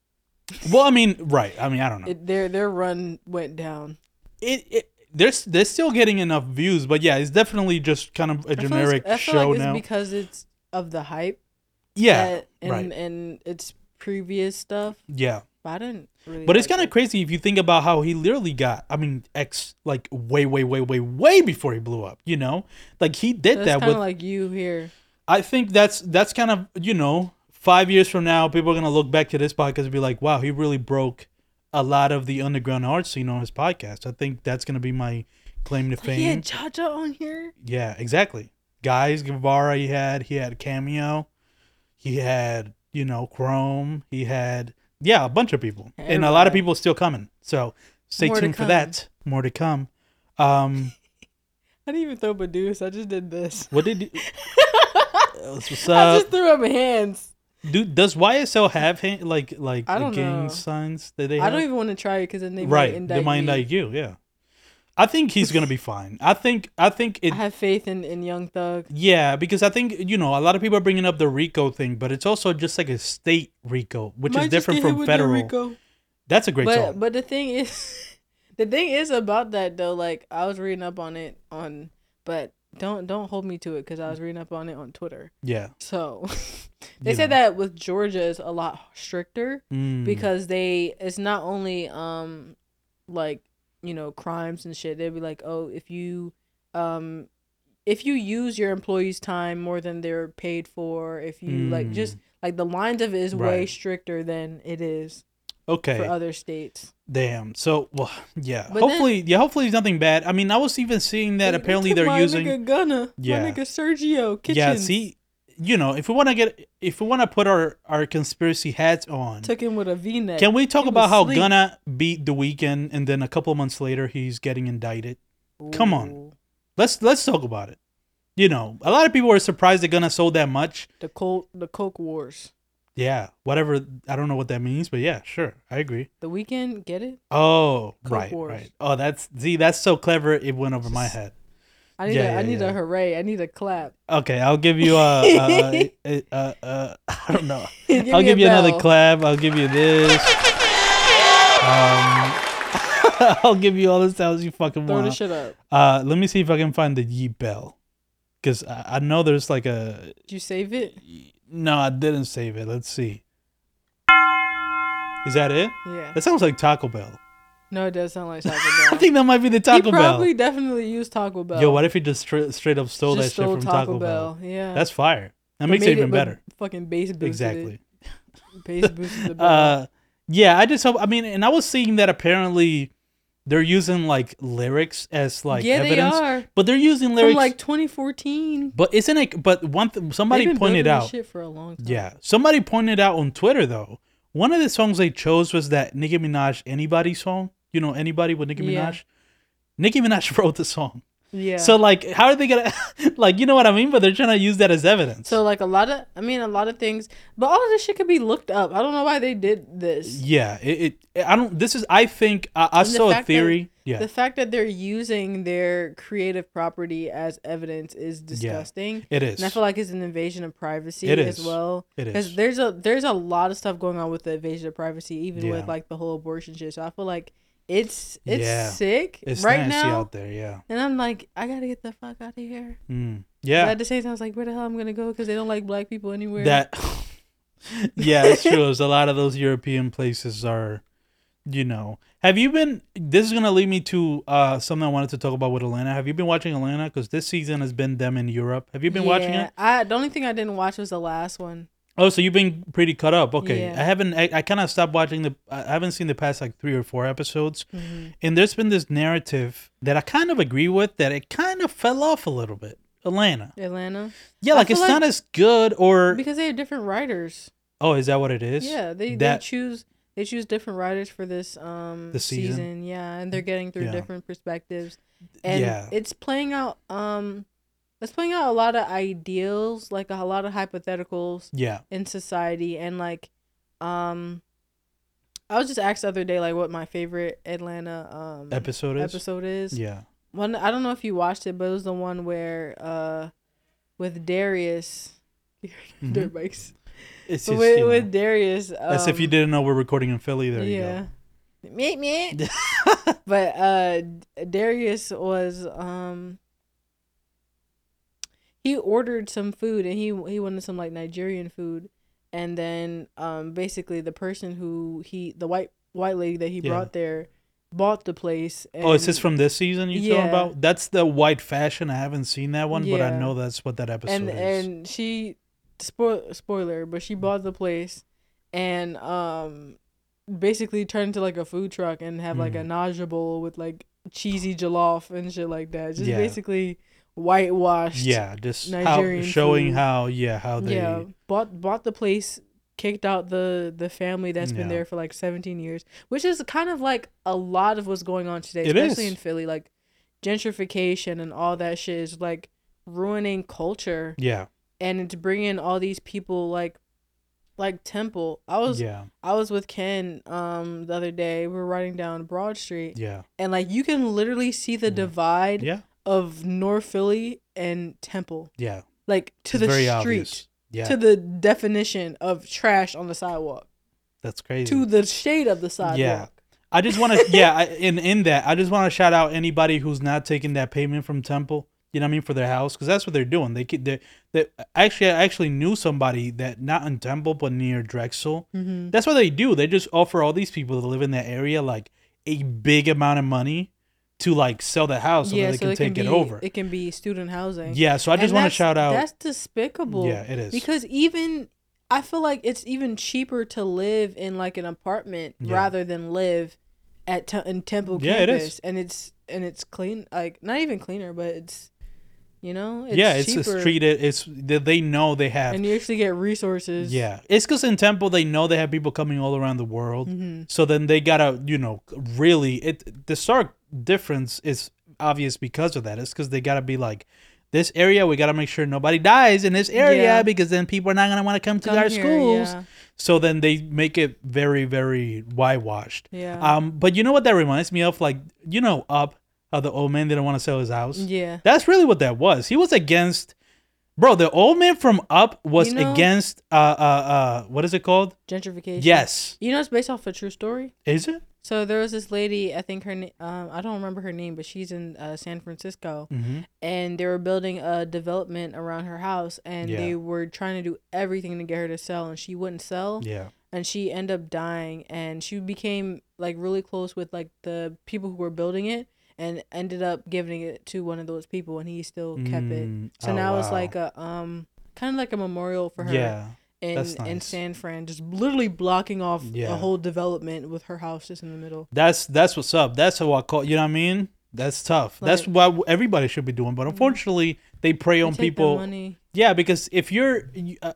Speaker 1: Well, I mean, right? I mean, I don't know. It,
Speaker 2: their their run went down.
Speaker 1: it, it they're they're still getting enough views, but yeah, it's definitely just kind of a
Speaker 2: I feel
Speaker 1: generic
Speaker 2: it's- I feel
Speaker 1: show
Speaker 2: like it's
Speaker 1: now.
Speaker 2: because it's of the hype.
Speaker 1: yeah,
Speaker 2: that- and
Speaker 1: right.
Speaker 2: and its previous stuff.
Speaker 1: yeah.
Speaker 2: But I didn't really.
Speaker 1: But it's kind of
Speaker 2: it.
Speaker 1: crazy if you think about how he literally got. I mean, X like way, way, way, way, way before he blew up. You know, like he did
Speaker 2: That's
Speaker 1: that with
Speaker 2: like you here.
Speaker 1: I think that's that's kind of you know five years from now people are gonna look back to this podcast and be like, wow, he really broke a lot of the underground art scene on his podcast. I think that's gonna be my claim to
Speaker 2: He
Speaker 1: fame.
Speaker 2: had Jaja on here.
Speaker 1: Yeah, exactly. Guys, Guevara, he had he had Kameo, he had you know Chrome, he had yeah a bunch of people, and a lot of people still coming. So stay
Speaker 2: More
Speaker 1: tuned for that. More to come. Um,
Speaker 2: I didn't even throw Badus. I just did this.
Speaker 1: what did? You, what's
Speaker 2: I
Speaker 1: up?
Speaker 2: just threw up my hands.
Speaker 1: Do does YSL have hand, like like
Speaker 2: I don't
Speaker 1: gang
Speaker 2: know.
Speaker 1: signs that they
Speaker 2: I
Speaker 1: have?
Speaker 2: don't even want to try it because then they
Speaker 1: right,
Speaker 2: might indict
Speaker 1: they might
Speaker 2: me.
Speaker 1: indict you. Yeah, I think he's gonna be fine. I think I think it.
Speaker 2: I have faith in, in Young Thug.
Speaker 1: yeah, because I think you know a lot of people are bringing up the RICO thing, but it's also just like a state RICO, which
Speaker 2: Might
Speaker 1: is
Speaker 2: just
Speaker 1: different
Speaker 2: get hit
Speaker 1: from
Speaker 2: with the
Speaker 1: federal.
Speaker 2: Rico.
Speaker 1: That's a great
Speaker 2: But
Speaker 1: song.
Speaker 2: but the thing is, the thing is about that though. Like I was reading up on it on, but don't don't hold me to it because I was reading up on it on Twitter.
Speaker 1: yeah,
Speaker 2: So they
Speaker 1: You
Speaker 2: said that with Georgia is a lot stricter
Speaker 1: Mm.
Speaker 2: because they it's not only um like you know crimes and shit. They'd be like, oh, if you um if you use your employees' time more than they're paid for, if you like
Speaker 1: Mm.
Speaker 2: just like the lines of it is way stricter than it is
Speaker 1: okay,
Speaker 2: for other states.
Speaker 1: damn. So well, yeah.
Speaker 2: But then-
Speaker 1: hopefully, yeah. Hopefully, it's nothing bad. I mean, I was even seeing that apparently they're
Speaker 2: my
Speaker 1: using.
Speaker 2: nigga Gunna,
Speaker 1: Yeah.
Speaker 2: my nigga Sergio Kitchens.
Speaker 1: Yeah, see, you know, if we want to get, if we want to put our our conspiracy hats on,
Speaker 2: took him with a V neck.
Speaker 1: can we talk
Speaker 2: He
Speaker 1: about how. Gunna beat the Weeknd and then a couple of months later he's getting indicted? come on. Let's let's talk about it. You know, a lot of people were surprised that Gunna sold that much.
Speaker 2: The coke, the coke wars.
Speaker 1: Yeah, whatever. I don't know what that means, but yeah, sure, I agree.
Speaker 2: The Weeknd, get it?
Speaker 1: Oh,
Speaker 2: Coke
Speaker 1: right,
Speaker 2: Wars.
Speaker 1: right. Oh, that's see, that's so clever. It went over my head.
Speaker 2: I need
Speaker 1: Yeah,
Speaker 2: a, I
Speaker 1: yeah,
Speaker 2: need
Speaker 1: yeah.
Speaker 2: a hooray. I need a clap.
Speaker 1: Okay, I'll give you a, a, a, a, a I don't know.
Speaker 2: Give
Speaker 1: I'll give you another clap. I'll give you this. Um, I'll give you all the sounds you fucking
Speaker 2: Throw the
Speaker 1: want.
Speaker 2: shit up.
Speaker 1: Uh, let me see if I can find the Yeat bell, because I, I know there's like a.
Speaker 2: Did you save it?
Speaker 1: No, I didn't save it. Let's see. Is that it?
Speaker 2: Yeah.
Speaker 1: That sounds like Taco Bell.
Speaker 2: No, it does sound like Taco Bell.
Speaker 1: I think that might be the Taco
Speaker 2: he
Speaker 1: Taco
Speaker 2: probably
Speaker 1: Bell.
Speaker 2: definitely used Taco Bell.
Speaker 1: Yo, what if he just straight, straight up stole
Speaker 2: Just
Speaker 1: that shit from Taco, Bell?
Speaker 2: Yeah.
Speaker 1: That's fire. That
Speaker 2: But
Speaker 1: makes it even
Speaker 2: but
Speaker 1: better.
Speaker 2: Fucking bass boosted
Speaker 1: Exactly.
Speaker 2: It. Boosted the.
Speaker 1: Uh, yeah, I just hope. I mean, and I was seeing that apparently they're using like lyrics as like
Speaker 2: yeah,
Speaker 1: evidence,
Speaker 2: they are.
Speaker 1: but they're using lyrics From
Speaker 2: like 2014.
Speaker 1: but isn't it? But one th- somebody pointed out.
Speaker 2: shit for a long time.
Speaker 1: Yeah, somebody pointed out on Twitter though. One of the songs they chose was that Nicki Minaj "Anybody" song. You know, anybody with Nicki
Speaker 2: Yeah.
Speaker 1: Minaj. Nicki Minaj wrote the song.
Speaker 2: Yeah.
Speaker 1: So like, how are they gonna like? You know what I mean? But they're trying to use that as evidence.
Speaker 2: So like a lot of, I mean, a lot of things, but all of this shit could be looked up. I don't know why they did this.
Speaker 1: yeah, it, it. I don't. This is. I think I, I saw a
Speaker 2: fact that-
Speaker 1: theory. yeah.
Speaker 2: The fact that they're using their creative property as evidence is disgusting.
Speaker 1: It is.
Speaker 2: And I feel like it's an invasion of privacy
Speaker 1: It
Speaker 2: as
Speaker 1: is.
Speaker 2: well.
Speaker 1: It
Speaker 2: Because there's a there's a lot of stuff going on with the invasion of privacy, even
Speaker 1: Yeah.
Speaker 2: with like the whole abortion shit. So I feel like it's it's
Speaker 1: Yeah.
Speaker 2: sick
Speaker 1: It's
Speaker 2: right now.
Speaker 1: out there. Yeah.
Speaker 2: And I'm like, I gotta get the fuck out of here.
Speaker 1: Mm.
Speaker 2: But
Speaker 1: Yeah.
Speaker 2: at the same time, I was like, where the hell I'm gonna go? Because they don't like black people anywhere.
Speaker 1: That. yeah, it's true. There's a lot of those European places are you know. Have you been? This is gonna lead me to uh something I wanted to talk about with Atlanta. Have you been watching Atlanta? Because this season has been them in Europe. Have you been watching it?
Speaker 2: I the only thing I didn't watch was the last one.
Speaker 1: Oh, so you've been pretty caught up. Okay,
Speaker 2: Yeah.
Speaker 1: I haven't. I, I kind of stopped watching the. I haven't seen the past like three or four episodes,
Speaker 2: Mhm.
Speaker 1: and there's been this narrative that I kind of agree with that it kind of fell off a little bit. Atlanta,
Speaker 2: Atlanta
Speaker 1: yeah,
Speaker 2: I
Speaker 1: like it's
Speaker 2: like-
Speaker 1: not as good. Or
Speaker 2: because they have different writers.
Speaker 1: oh, is that what it is?
Speaker 2: Yeah, they,
Speaker 1: that
Speaker 2: they choose they choose different writers for this um
Speaker 1: This season?
Speaker 2: season. Yeah, and they're getting through
Speaker 1: Yeah.
Speaker 2: different perspectives, and
Speaker 1: Yeah.
Speaker 2: it's playing out um it's playing out a lot of ideals, like a, lot of hypotheticals
Speaker 1: yeah,
Speaker 2: in society, and like um. I was just asked the other day like what my favorite Atlanta um
Speaker 1: episode is.
Speaker 2: episode is.
Speaker 1: Yeah.
Speaker 2: One I don't know if you watched it, but it was the one where uh with Darius
Speaker 1: Mhm.
Speaker 2: dirt bikes.
Speaker 1: It's just,
Speaker 2: with,
Speaker 1: you know,
Speaker 2: with Darius um,
Speaker 1: as if you didn't know we're recording in Philly. There
Speaker 2: yeah. Meet me.
Speaker 1: you go.
Speaker 2: But uh Darius was um he ordered some food and he he wanted some like Nigerian food and then um basically the person who he the white white lady that he
Speaker 1: Yeah.
Speaker 2: brought there bought the place and
Speaker 1: oh, is this from this season you talking
Speaker 2: Yeah.
Speaker 1: about? That's the white fashion. I haven't seen that one, but I know that's what that episode
Speaker 2: and
Speaker 1: is.
Speaker 2: and she spoil spoiler, but she bought the place and um basically turned into like a food truck and have like a
Speaker 1: Mhm.
Speaker 2: nausea bowl with like cheesy jollof and shit like that. Just
Speaker 1: Yeah.
Speaker 2: basically whitewashed.
Speaker 1: yeah, just how, showing
Speaker 2: food.
Speaker 1: how yeah how they
Speaker 2: yeah. Bought bought the place, kicked out the the family that's been there for like 17 years, which is kind of like a lot of what's going on today,
Speaker 1: It
Speaker 2: especially
Speaker 1: is.
Speaker 2: in Philly. Like gentrification and all that shit is like ruining culture
Speaker 1: yeah
Speaker 2: and it's bringing all these people like like temple i was
Speaker 1: yeah
Speaker 2: i was with ken um the other day we were riding down broad street
Speaker 1: yeah
Speaker 2: and like you can literally see the
Speaker 1: Mhm.
Speaker 2: divide
Speaker 1: yeah
Speaker 2: of north philly and temple
Speaker 1: yeah.
Speaker 2: like to
Speaker 1: It's
Speaker 2: the street
Speaker 1: obvious. Yeah,
Speaker 2: to the definition of trash on the sidewalk
Speaker 1: that's crazy.
Speaker 2: to the shade of the sidewalk Yeah.
Speaker 1: I just want to, yeah, I, in in that, I just want to shout out anybody who's not taking that payment from Temple. You know what I mean for their house because that's what they're doing. They they they actually I actually knew somebody that not in Temple but near Drexel.
Speaker 2: mm-hmm.
Speaker 1: That's what they do. They just offer all these people that live in that area like a big amount of money to like sell the house so
Speaker 2: yeah
Speaker 1: that they
Speaker 2: so
Speaker 1: can
Speaker 2: it
Speaker 1: take
Speaker 2: can
Speaker 1: it over.
Speaker 2: it can be student housing
Speaker 1: yeah, so I just want to shout out.
Speaker 2: that's despicable
Speaker 1: Yeah, it is.
Speaker 2: because even I feel like it's even cheaper to live in like an apartment
Speaker 1: Yeah.
Speaker 2: rather than live at te- in Temple
Speaker 1: Yeah, it
Speaker 2: campus,
Speaker 1: is.
Speaker 2: and it's and it's clean like not even cleaner, but it's you know it's
Speaker 1: yeah, it's
Speaker 2: cheaper,
Speaker 1: treated. It's they they know they have.
Speaker 2: and you actually get resources.
Speaker 1: Yeah, it's because in Temple they know they have people coming all around the world.
Speaker 2: hmm
Speaker 1: So then they gotta, you know, really it. The stark difference is obvious because of that. It's because they gotta be like, this area we gotta make sure nobody dies in this area
Speaker 2: Yeah.
Speaker 1: because then people are not gonna want to come to
Speaker 2: Come
Speaker 1: our
Speaker 2: here,
Speaker 1: schools.
Speaker 2: Yeah.
Speaker 1: So then they make it very, very whitewashed.
Speaker 2: Yeah.
Speaker 1: Um, but you know what that reminds me of? Like, you know, Up, how the old man didn't want to sell his house.
Speaker 2: yeah.
Speaker 1: That's really what that was. He was against, bro. The old man from Up was
Speaker 2: You know-
Speaker 1: against. Uh, uh, uh, what is it called?
Speaker 2: Gentrification.
Speaker 1: Yes.
Speaker 2: You know it's based off a true story.
Speaker 1: Is it?
Speaker 2: So there was this lady, I think her name, um, I don't remember her name, but she's in uh, San Francisco.
Speaker 1: Mm-hmm.
Speaker 2: and they were building a development around her house and
Speaker 1: Yeah.
Speaker 2: they were trying to do everything to get her to sell and she wouldn't sell
Speaker 1: Yeah.
Speaker 2: and she ended up dying and she became like really close with like the people who were building it and ended up giving it to one of those people and he still kept it
Speaker 1: Mm,
Speaker 2: so
Speaker 1: oh,
Speaker 2: now it's like a um kind of like a memorial for her
Speaker 1: Yeah.
Speaker 2: in
Speaker 1: that's
Speaker 2: in. San Fran just literally blocking off
Speaker 1: Yeah.
Speaker 2: a whole development with her house just in the middle
Speaker 1: That's that's what's up. That's what I call. You know what I mean? That's tough. that's
Speaker 2: Like- Mm-hmm.
Speaker 1: what everybody should be doing. But unfortunately, they prey
Speaker 2: They
Speaker 1: on people. Yeah, because if you're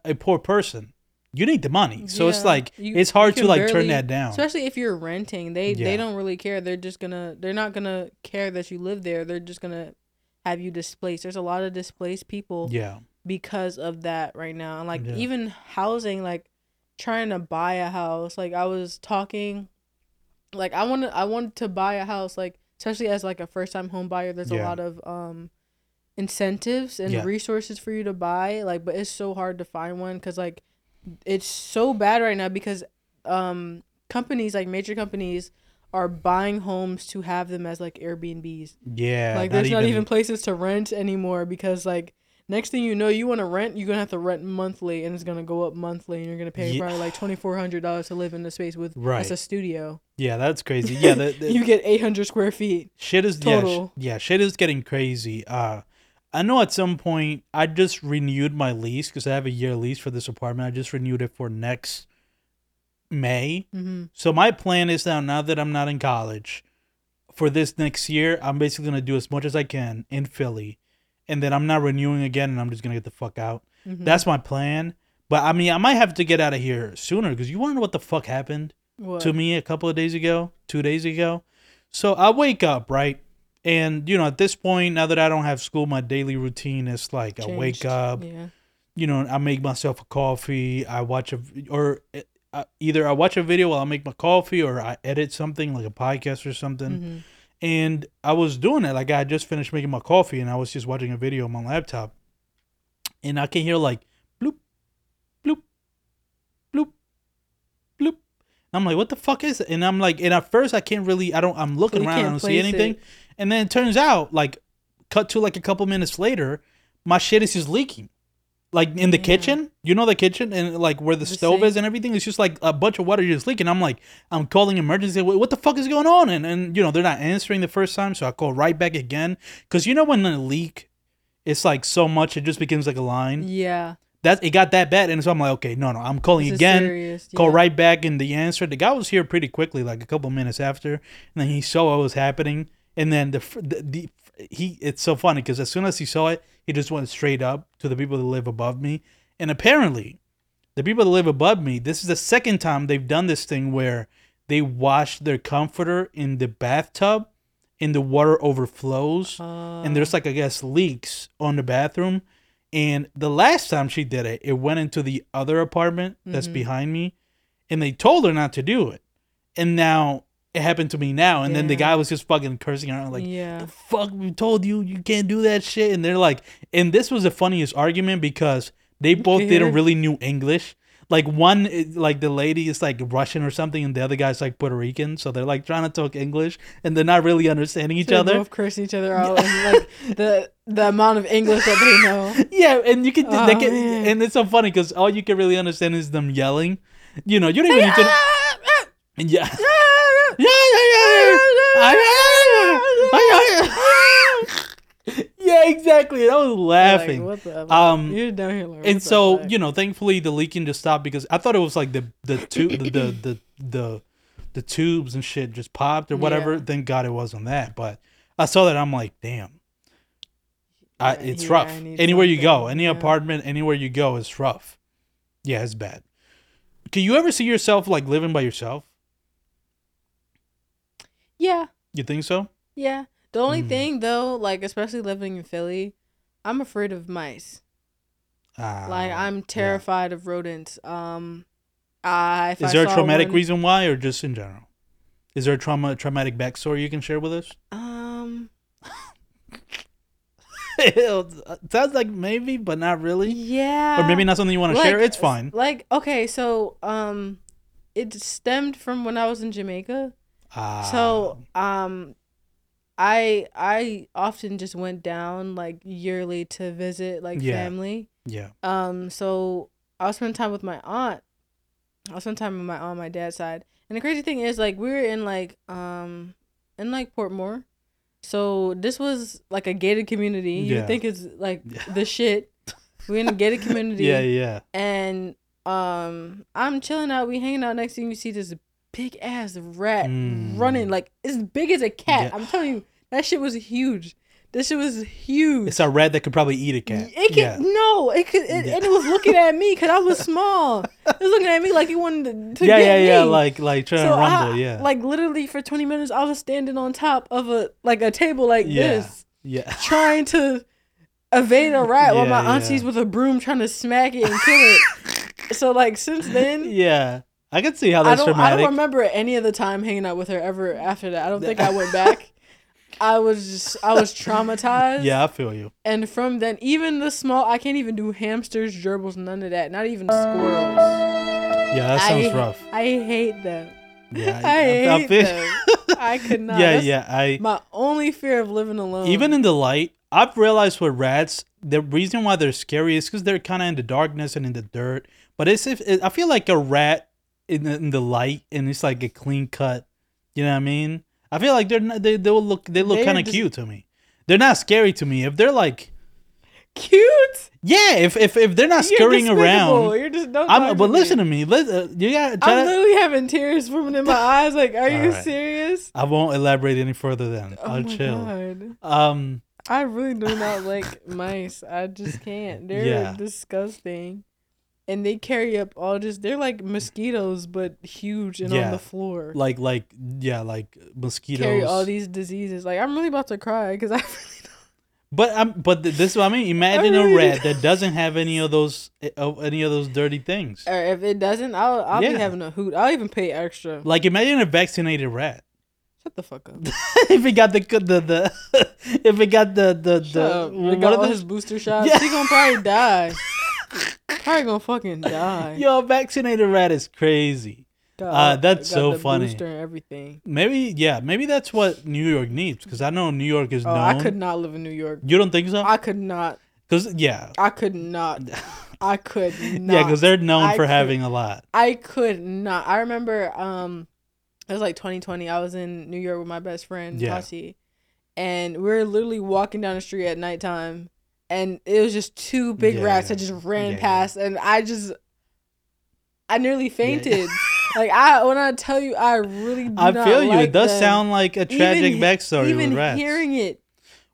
Speaker 1: a poor person, you need the money. So it's like
Speaker 2: You-
Speaker 1: it's hard to like turn that down.
Speaker 2: Especially if you're renting, they
Speaker 1: Yeah.
Speaker 2: they don't really care. They're just gonna they're not gonna care that you live there. They're just gonna have you displaced. There's a lot of displaced people
Speaker 1: Yeah.
Speaker 2: because of that right now. And like
Speaker 1: Yeah.
Speaker 2: even housing, like trying to buy a house. Like I was talking, like I wanted I wanted to buy a house. Like especially as like a first time home buyer, there's a lot of um incentives and
Speaker 1: Yeah.
Speaker 2: resources for you to buy. Like, but it's so hard to find one because like it's so bad right now because um companies like major companies are buying homes to have them as like Airbnbs.
Speaker 1: Yeah.
Speaker 2: like there's not even places to rent anymore because like next thing you know you want to rent you're gonna have to rent monthly and it's gonna go up monthly and you're gonna pay
Speaker 1: Ye-
Speaker 2: probably like twenty four hundred dollars to live in the space with
Speaker 1: Right.
Speaker 2: as a studio.
Speaker 1: Yeah, that's crazy. Yeah, the, the
Speaker 2: you get 800 square feet.
Speaker 1: shit is yeah, sh-
Speaker 2: total.
Speaker 1: yeah, shit is getting crazy. Uh, I know at some point I just renewed my lease because I have a year lease for this apartment. I just renewed it for next May.
Speaker 2: Mm-hmm.
Speaker 1: So my plan is now, now that I'm not in college, for this next year, I'm basically gonna do as much as I can in Philly, and then I'm not renewing again, and I'm just gonna get the fuck out.
Speaker 2: Mm-hmm.
Speaker 1: That's my plan. But I mean, I might have to get out of here sooner because you want to know what the fuck happened
Speaker 2: what?
Speaker 1: to me a couple of days ago, two days ago. So I wake up right, and you know, at this point, now that I don't have school, my daily routine is like I wake up,
Speaker 2: Yeah.
Speaker 1: you know, I make myself a coffee. I watch a or uh, either I watch a video while I make my coffee, or I edit something like a podcast or something.
Speaker 2: Mm-hmm.
Speaker 1: And I was doing it like I had just finished making my coffee, and I was just watching a video on my laptop, and I can hear like I'm like, what the fuck is it? And I'm like, and at first I can't really, I don't, I'm looking
Speaker 2: You
Speaker 1: around, I don't see anything.
Speaker 2: it.
Speaker 1: And then it turns out, like, cut to like a couple minutes later, my shit is just leaking. Like in the
Speaker 2: Yeah.
Speaker 1: kitchen, you know the kitchen and like where the,
Speaker 2: The
Speaker 1: stove is and everything. It's just like a bunch of water just leaking. I'm like, I'm calling emergency. What what the fuck is going on? And and you know they're not answering the first time, so I call right back again. Cause you know when a leak, it's like so much it just becomes like a line.
Speaker 2: Yeah.
Speaker 1: That it got that bad, and so I'm like, okay, no, no, I'm calling
Speaker 2: This
Speaker 1: again
Speaker 2: serious,
Speaker 1: call
Speaker 2: yeah.
Speaker 1: right back and the answer the guy was here pretty quickly like a couple minutes after and then he saw what was happening and then the the, the he it's so funny because as soon as he saw it he just went straight up to the people that live above me and apparently the people that live above me this is the second time they've done this thing where they wash their comforter in the bathtub and the water overflows
Speaker 2: Uh,
Speaker 1: and there's like I guess leaks on the bathroom. And the last time she did it, it went into the other apartment that's
Speaker 2: Mhm.
Speaker 1: behind me, and they told her not to do it. And now it happened to me now, and then the guy was just fucking cursing her out like,
Speaker 2: yeah.
Speaker 1: "The fuck, we told you you can't do that shit." And they're like, and this was the funniest argument because they both didn't really knew English. Like one, eh, like the lady is like Russian or something, and the other guy's like Puerto Rican, so they're like trying to talk English, and they're not really understanding each
Speaker 2: They
Speaker 1: other.
Speaker 2: both cursing each other out and like the the amount of English that they know.
Speaker 1: Yeah, and you can,
Speaker 2: Oh,
Speaker 1: they can and it's so funny because all you can really understand is them yelling. You know, you don't even need to. Yeah. Yeah, yeah, yeah. Yeah, exactly. And I was laughing.
Speaker 2: Like, the?
Speaker 1: Um,
Speaker 2: You're down here. Like,
Speaker 1: and so you know, thankfully the leaking just stopped because I thought it was like the the tu- the, the the the the tubes and shit just popped or whatever.
Speaker 2: Yeah.
Speaker 1: Thank God it wasn't that. But I saw that I'm like, damn. I,
Speaker 2: Yeah,
Speaker 1: it's
Speaker 2: yeah,
Speaker 1: rough. Anywhere you go, any
Speaker 2: yeah.
Speaker 1: apartment, anywhere you go, it's rough. Yeah, it's bad. Can you ever see yourself like living by yourself?
Speaker 2: yeah,
Speaker 1: You think so?
Speaker 2: yeah. The only
Speaker 1: Mm.
Speaker 2: thing though, like especially living in Philly, I'm afraid of mice.
Speaker 1: Ah,
Speaker 2: Like I'm
Speaker 1: yeah.
Speaker 2: terrified of rodents. Um, I
Speaker 1: Is
Speaker 2: I
Speaker 1: there a traumatic
Speaker 2: one-
Speaker 1: reason why, or just in general? Is there a trauma traumatic backstory you can share with us?
Speaker 2: Um,
Speaker 1: it sounds like maybe, but not really.
Speaker 2: yeah,
Speaker 1: Or maybe not something you want to share. It's fine.
Speaker 2: Like okay, so um, it stemmed from when I was in Jamaica.
Speaker 1: Ah,
Speaker 2: So um I I often just went down like yearly to visit like
Speaker 1: Yeah.
Speaker 2: family.
Speaker 1: yeah,
Speaker 2: Um so I'll spend time with my aunt. I'll spend time with my on my dad's side. And the crazy thing is like we were in like um in like Portmore. So this was like a gated community. You
Speaker 1: Yeah.
Speaker 2: think it's like
Speaker 1: Yeah.
Speaker 2: the shit. We're in a gated community
Speaker 1: yeah, yeah.
Speaker 2: and um I'm chilling out, we hanging out next thing you see this big ass rat
Speaker 1: Mm.
Speaker 2: running like as big as a cat.
Speaker 1: Yeah.
Speaker 2: I'm telling you, that shit was huge. This shit was huge.
Speaker 1: It's a rat that could probably eat a cat.
Speaker 2: It could
Speaker 1: yeah.
Speaker 2: no, it could, it,
Speaker 1: Yeah.
Speaker 2: and it was looking at me because I was small. It was looking at me like it wanted to, to
Speaker 1: yeah, yeah, yeah.
Speaker 2: me.
Speaker 1: Like, like trying to
Speaker 2: So
Speaker 1: rumble.
Speaker 2: I-
Speaker 1: yeah,
Speaker 2: Like literally for 20 minutes, I was standing on top of a like a table like
Speaker 1: yeah,
Speaker 2: this,
Speaker 1: yeah.
Speaker 2: trying to evade a rat while my auntie's
Speaker 1: yeah.
Speaker 2: with a broom trying to smack it and kill it. so like since then,
Speaker 1: yeah. I can see how
Speaker 2: I
Speaker 1: that's
Speaker 2: don't, I don't remember any of the time hanging out with her ever after that. I don't think I went back. I was just, I was traumatized.
Speaker 1: yeah, I feel you.
Speaker 2: And from then, even the small, I can't even do hamsters, gerbils, none of that. Not even squirrels.
Speaker 1: Yeah, that sounds
Speaker 2: I,
Speaker 1: rough.
Speaker 2: I hate them.
Speaker 1: Yeah,
Speaker 2: I hate
Speaker 1: feel-
Speaker 2: them. I could not.
Speaker 1: yeah,
Speaker 2: That's
Speaker 1: yeah. I
Speaker 2: My only fear of living alone.
Speaker 1: even in the light, I've realized with rats, the reason why they're scary is because they're kind of in the darkness and in the dirt. But it's if I feel like a rat in the, in the light and it's like a clean cut You know what I mean? I feel like they're not, they they will look they look kind of cute to me. They're not scary to me. If they're like
Speaker 2: Cute.
Speaker 1: yeah, if if, if they're not
Speaker 2: You're
Speaker 1: scurrying around,
Speaker 2: You're just don't.
Speaker 1: I'm. But
Speaker 2: to me.
Speaker 1: listen to me. Listen, you got.
Speaker 2: I'm
Speaker 1: to-
Speaker 2: literally having tears forming in my eyes. Like, are you
Speaker 1: Alright.
Speaker 2: serious?
Speaker 1: I won't elaborate any further. Then
Speaker 2: Oh
Speaker 1: I'll chill.
Speaker 2: god.
Speaker 1: Um.
Speaker 2: I really do not like mice. I just can't. They're
Speaker 1: Yeah.
Speaker 2: disgusting. And they carry up all just they're like mosquitoes but huge and on the floor.
Speaker 1: Like like yeah like mosquitoes.
Speaker 2: carry all these diseases. Like I'm really about to cry because I really don't
Speaker 1: But um, but this is what I mean. Imagine a
Speaker 2: really-
Speaker 1: rat that doesn't have any of those eh, of any of those dirty things.
Speaker 2: or if it doesn't, I'll I'll
Speaker 1: Yeah.
Speaker 2: be having a hoot. I'll even pay extra.
Speaker 1: Like imagine a vaccinated rat.
Speaker 2: Shut the fuck up.
Speaker 1: if it got the the the if it got the the
Speaker 2: Shut
Speaker 1: the
Speaker 2: up. They got all
Speaker 1: those-
Speaker 2: his booster shots.
Speaker 1: Yeah.
Speaker 2: He gonna probably die. Probably gonna fucking die.
Speaker 1: Yo, vaccinated rat is crazy.
Speaker 2: Got
Speaker 1: uh, that's
Speaker 2: got
Speaker 1: so
Speaker 2: the
Speaker 1: funny.
Speaker 2: Booster and everything.
Speaker 1: Maybe yeah, maybe that's what New York needs because I know New York is
Speaker 2: Oh,
Speaker 1: known.
Speaker 2: I could not live in New York.
Speaker 1: You don't think so?
Speaker 2: I could not.
Speaker 1: Because yeah,
Speaker 2: I could not. I could not.
Speaker 1: yeah, because they're known
Speaker 2: I
Speaker 1: for
Speaker 2: could-
Speaker 1: having a lot.
Speaker 2: I could not. I remember um it was like 2020. I was in New York with my best friend,
Speaker 1: Yeah.
Speaker 2: And we were literally walking down the street at nighttime and it was just two big
Speaker 1: Yeah,
Speaker 2: rats that just ran
Speaker 1: Yeah,
Speaker 2: past and I just I nearly fainted. like I when I tell you I really do
Speaker 1: I feel you.
Speaker 2: like
Speaker 1: it does
Speaker 2: them.
Speaker 1: sound like a tragic
Speaker 2: Even
Speaker 1: backstory
Speaker 2: Even
Speaker 1: with rats.
Speaker 2: hearing it,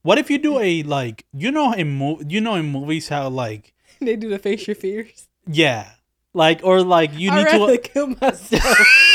Speaker 1: What if you do a like you know in mo- you know in movies how like
Speaker 2: they do the face your fears.
Speaker 1: yeah like or like you
Speaker 2: I'd
Speaker 1: need to
Speaker 2: kill myself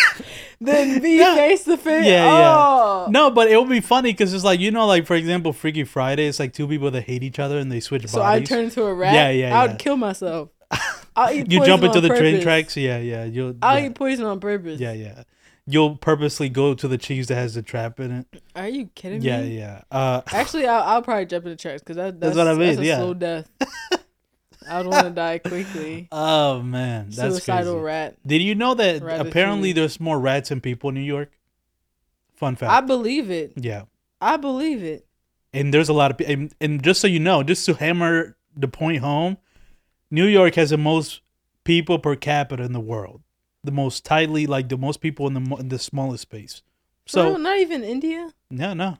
Speaker 2: than be
Speaker 1: Yeah.
Speaker 2: face to face.
Speaker 1: Yeah, yeah.
Speaker 2: Oh.
Speaker 1: no, but it would be funny because it's like you know like for example Freaky Friday it's like two people that hate each other and they switch bodies.
Speaker 2: So I turn into a rat.
Speaker 1: Yeah, yeah,
Speaker 2: I
Speaker 1: yeah.
Speaker 2: would kill myself. I'll eat
Speaker 1: you jump into the train tracks. Yeah, yeah. You'll
Speaker 2: I'll
Speaker 1: yeah,
Speaker 2: eat poison on purpose.
Speaker 1: yeah, yeah. You'll purposely go to the cheese that has the trap in it.
Speaker 2: Are you kidding
Speaker 1: Yeah,
Speaker 2: me?
Speaker 1: yeah. Yeah. Uh,
Speaker 2: Actually, I'll, I'll probably jump in the tracks because that, that's,
Speaker 1: That's what I mean, yeah.
Speaker 2: slow death. I would want to die quickly.
Speaker 1: oh man, that's
Speaker 2: Suicidal
Speaker 1: crazy.
Speaker 2: rat.
Speaker 1: Did you know that
Speaker 2: Ratatouille.
Speaker 1: apparently there's more rats than people in New York? Fun fact.
Speaker 2: I believe it.
Speaker 1: yeah.
Speaker 2: I believe it.
Speaker 1: and there's a lot of people and, and just so you know just to hammer the point home new york has the most people per capita in the world the most tightly like the most people in the in the smallest space
Speaker 2: So
Speaker 1: so
Speaker 2: not even India.
Speaker 1: no no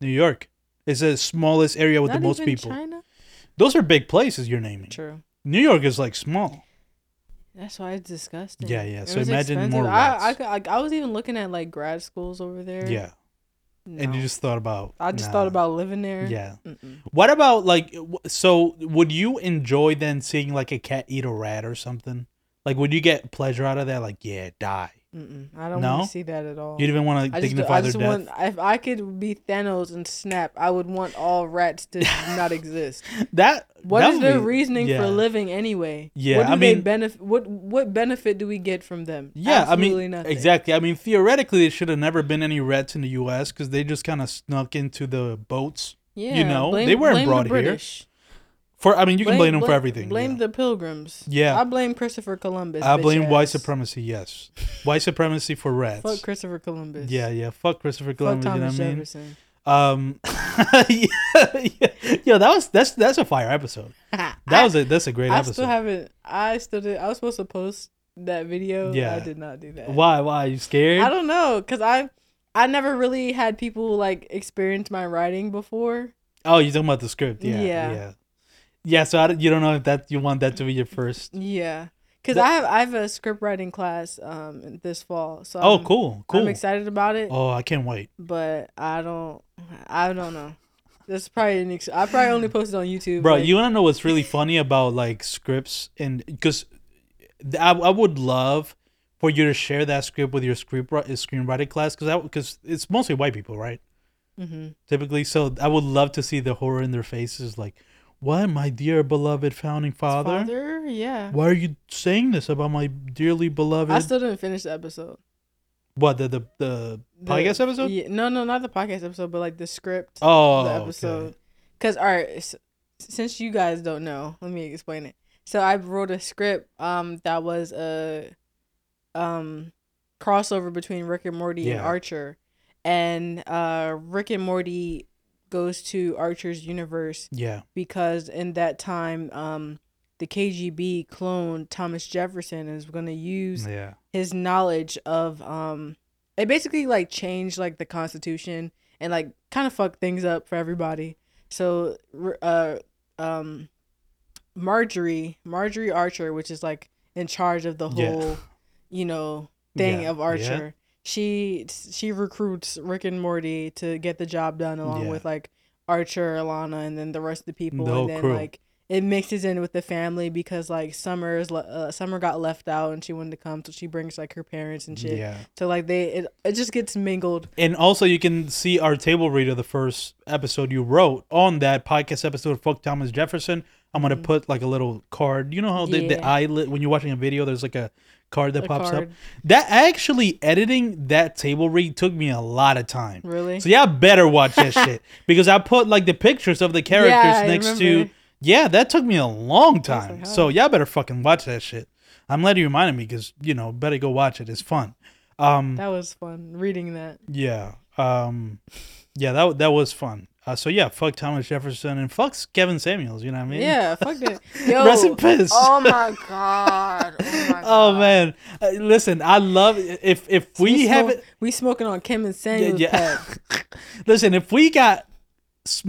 Speaker 1: new york is the smallest area with
Speaker 2: not
Speaker 1: the most people
Speaker 2: China.
Speaker 1: Those are big places you're naming
Speaker 2: True.
Speaker 1: new york is like small
Speaker 2: That's why it's disgusting.
Speaker 1: Yeah, yeah.
Speaker 2: It
Speaker 1: So imagine
Speaker 2: expensive.
Speaker 1: more
Speaker 2: I, I,
Speaker 1: rats.
Speaker 2: like, I was even looking at like grad schools over there.
Speaker 1: yeah and you just thought about
Speaker 2: I just
Speaker 1: nah.
Speaker 2: thought about living there.
Speaker 1: yeah
Speaker 2: Mm-mm.
Speaker 1: what about like so would you enjoy then seeing like a cat eat a rat or something like would you get pleasure out of that like yeah die
Speaker 2: Mm-mm. I don't
Speaker 1: No?
Speaker 2: want to see that at all.
Speaker 1: You didn't want to
Speaker 2: just,
Speaker 1: dignify
Speaker 2: I
Speaker 1: their
Speaker 2: just
Speaker 1: death.
Speaker 2: want if I could be Thanos and snap, I would want all rats to not exist.
Speaker 1: that
Speaker 2: What
Speaker 1: that
Speaker 2: is their
Speaker 1: be-
Speaker 2: reason
Speaker 1: yeah.
Speaker 2: for living anyway?
Speaker 1: Yeah,
Speaker 2: what do
Speaker 1: I
Speaker 2: they
Speaker 1: mean-
Speaker 2: benefit? What what benefit do we get from them?
Speaker 1: Yeah,
Speaker 2: Absolutely
Speaker 1: I mean
Speaker 2: nothing.
Speaker 1: exactly. I mean theoretically, there should have never been any rats in the U.S. because they just kind of snuck into the boats.
Speaker 2: Yeah, you
Speaker 1: know,
Speaker 2: blame,
Speaker 1: they weren't brought
Speaker 2: the
Speaker 1: here. For I mean, you can blame, them for everything.
Speaker 2: Blame
Speaker 1: yeah.
Speaker 2: the Pilgrims.
Speaker 1: Yeah.
Speaker 2: I blame Christopher Columbus.
Speaker 1: I blame
Speaker 2: bitch
Speaker 1: white supremacy. Yes, white supremacy for rats.
Speaker 2: Fuck Christopher Columbus.
Speaker 1: yeah, yeah. Fuck Christopher
Speaker 2: Fuck
Speaker 1: Columbus. You know
Speaker 2: Thomas
Speaker 1: what I mean?
Speaker 2: Jefferson.
Speaker 1: Um, yeah, yeah, yeah, that was that's that's a fire episode. That was a that's a great
Speaker 2: I
Speaker 1: episode.
Speaker 2: still haven't. I still did. I was supposed to post that video.
Speaker 1: Yeah.
Speaker 2: I did not do that.
Speaker 1: Why? Why? Are you scared?
Speaker 2: I don't know, cause I, I never really had people like experience my writing before.
Speaker 1: Oh, you're talking about the script? Yeah,
Speaker 2: Yeah.
Speaker 1: yeah, yeah. So I, you don't know if that you want that to be your first.
Speaker 2: Yeah, cause I have I have a script writing class um this fall. So
Speaker 1: Oh,
Speaker 2: I'm,
Speaker 1: cool, cool.
Speaker 2: I'm excited about it,
Speaker 1: Oh, I can't wait.
Speaker 2: but I don't. I don't know. That's probably an ex- I probably only posted on YouTube.
Speaker 1: Bro,
Speaker 2: like-
Speaker 1: you wanna know what's really funny about like scripts and because I, I would love for you to share that script with your script wri- screenwriting class because because it's mostly white people, right?
Speaker 2: Mhm.
Speaker 1: Typically, so I would love to see the horror in their faces, like, "What, my dear beloved founding father?
Speaker 2: Father, yeah.
Speaker 1: Why are you saying this about my dearly beloved?"
Speaker 2: I still didn't finish the episode.
Speaker 1: what the the the
Speaker 2: The-
Speaker 1: podcast episode?
Speaker 2: Yeah, no, no, not the podcast episode, but like the script.
Speaker 1: Oh,
Speaker 2: the
Speaker 1: okay.
Speaker 2: episode. Cause all right, s- since you guys don't know, let me explain it. So I wrote a script um that was a um crossover between Rick and Morty and Archer, and uh Rick and Morty goes to Archer's universe
Speaker 1: Yeah,
Speaker 2: because in that time um the KGB cloned Thomas Jefferson and is going to use
Speaker 1: yeah,
Speaker 2: his knowledge of um it basically like changed like the constitution and like kind of fucked things up for everybody. So uh um Marjorie Marjorie Archer, which is like in charge of the
Speaker 1: Yeah.
Speaker 2: whole you know thing
Speaker 1: Yeah,
Speaker 2: of Archer. She she recruits Rick and Morty to get the job done along
Speaker 1: Yeah.
Speaker 2: with like Archer, Alana, and then the rest of the people,
Speaker 1: The
Speaker 2: and then
Speaker 1: crew.
Speaker 2: like it mixes in with the family because like Summer is uh, Summer got left out and she wanted to come, so she brings like her parents and shit.
Speaker 1: Yeah.
Speaker 2: So like they it, it just gets mingled.
Speaker 1: And also, you can see our table read of the first episode you wrote on that podcast episode. Fuck Thomas Jefferson. I'm gonna put like a little card. You know how the, the
Speaker 2: Mm-hmm.
Speaker 1: Eyelid when you're watching a video, there's like a card that
Speaker 2: A
Speaker 1: pops
Speaker 2: card.
Speaker 1: up. That actually editing that table read took me a lot of time.
Speaker 2: Really?
Speaker 1: So y'all better watch that shit because I put like the pictures of the characters
Speaker 2: Yeah,
Speaker 1: next to. Yeah, that took me a long time.
Speaker 2: like,
Speaker 1: So y'all better fucking watch that shit. I'm letting you remind me because you know better go watch it. It's fun. Um,
Speaker 2: That was fun reading that.
Speaker 1: yeah. Um, yeah, that that was fun. Uh, so yeah, fuck Thomas Jefferson and fuck Kevin Samuels. You know what I mean?
Speaker 2: Yeah, fuck that. Yo,
Speaker 1: Rest in peace.
Speaker 2: Oh my god. Oh my god.
Speaker 1: Oh man, uh, listen, I love if if we, have
Speaker 2: smoke-
Speaker 1: it.
Speaker 2: we smoking on Kevin Samuel's
Speaker 1: yeah.
Speaker 2: pet.
Speaker 1: Listen, if we got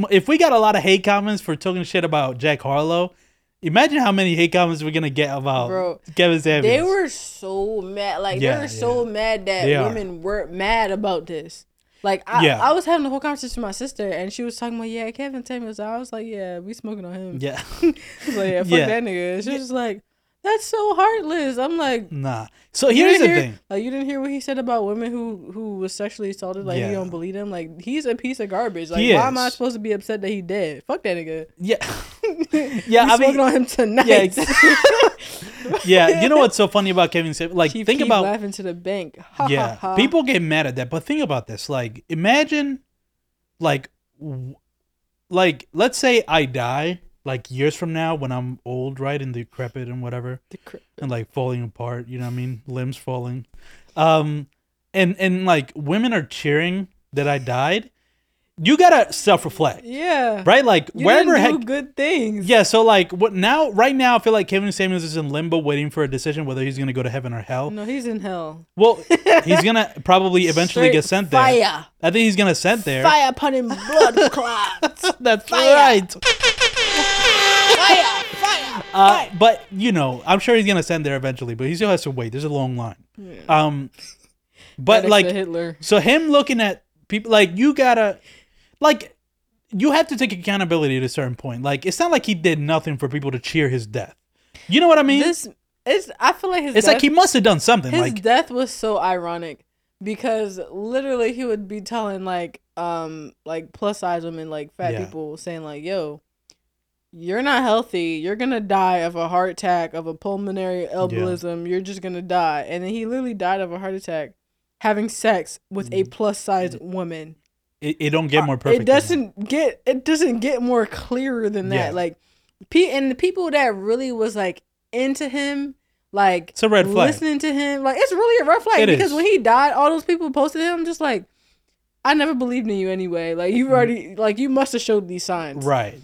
Speaker 1: if we got a lot of hate comments for talking shit about Jack Harlow, imagine how many hate comments we're gonna get about
Speaker 2: Bro,
Speaker 1: Kevin Samuels.
Speaker 2: They were so mad. Like
Speaker 1: Yeah,
Speaker 2: they were so mad that
Speaker 1: They are.
Speaker 2: women were mad about this. Like I,
Speaker 1: Yeah.
Speaker 2: I was having a whole conversation with my sister, and she was talking about yeah, Kevin Samuels. I was like, yeah, we smoking on him.
Speaker 1: yeah,
Speaker 2: I was like, yeah, fuck
Speaker 1: Yeah.
Speaker 2: that nigga. She was just like, that's so heartless. I'm like,
Speaker 1: nah. So
Speaker 2: you
Speaker 1: here's the
Speaker 2: hear,
Speaker 1: thing.
Speaker 2: Like you didn't hear what he said about women who who was sexually assaulted. Like
Speaker 1: Yeah.
Speaker 2: he don't believe him. Like he's a piece of garbage. Like
Speaker 1: He
Speaker 2: why am I supposed to be upset that he dead? Fuck that nigga.
Speaker 1: Yeah, yeah. I mean,
Speaker 2: on him tonight.
Speaker 1: yeah, exactly. yeah. You know what's so funny about Kevin Samuels? Like,
Speaker 2: Chief
Speaker 1: think
Speaker 2: Keef
Speaker 1: about
Speaker 2: laughing to the bank. Ha,
Speaker 1: yeah
Speaker 2: ha, ha.
Speaker 1: people get mad at that but think about this like imagine like w- like let's say i die like years from now when i'm old right and decrepit and whatever
Speaker 2: cr-
Speaker 1: and like falling apart you know what i mean limbs falling um and and like women are cheering that i died you gotta self-reflect
Speaker 2: Yeah.
Speaker 1: right like
Speaker 2: You
Speaker 1: wherever
Speaker 2: didn't
Speaker 1: heck
Speaker 2: do good things.
Speaker 1: yeah so like what now right now i feel like kevin samuels is in limbo waiting for a decision whether he's gonna go to heaven or hell
Speaker 2: No, he's in hell.
Speaker 1: well he's gonna probably eventually
Speaker 2: Straight
Speaker 1: get sent there
Speaker 2: Fire.
Speaker 1: I think he's gonna sent there.
Speaker 2: Fire upon him blood clots.
Speaker 1: That's
Speaker 2: Fire.
Speaker 1: right.
Speaker 2: Fire. Fire.
Speaker 1: Uh, but you know, I'm sure he's gonna send there eventually. But he still has to wait. There's a long line. Um, but
Speaker 2: Next
Speaker 1: like,
Speaker 2: Hitler.
Speaker 1: so him looking at people like you gotta, like, you have to take accountability at a certain point. Like, it's not like he did nothing for people to cheer his death. You know what I mean?
Speaker 2: This it's I feel like his
Speaker 1: it's
Speaker 2: death,
Speaker 1: like he must have done something.
Speaker 2: his
Speaker 1: Like,
Speaker 2: death was so ironic because literally he would be telling like um like plus size women like fat
Speaker 1: Yeah.
Speaker 2: people saying like yo you're not healthy you're gonna die of a heart attack of a pulmonary embolism you're just gonna die and then he literally died of a heart attack having sex with a mm. plus size mm. woman
Speaker 1: it, it don't get uh, more perfect.
Speaker 2: it doesn't get it doesn't get more clearer than that
Speaker 1: Yeah.
Speaker 2: like pe- and the people that really was like into him like
Speaker 1: It's a red flag.
Speaker 2: listening to him like it's really a red flag
Speaker 1: It
Speaker 2: because
Speaker 1: is.
Speaker 2: when he died all those people posted him just like i never believed in you anyway like you mm. already like you must have showed these signs
Speaker 1: Mm. Right.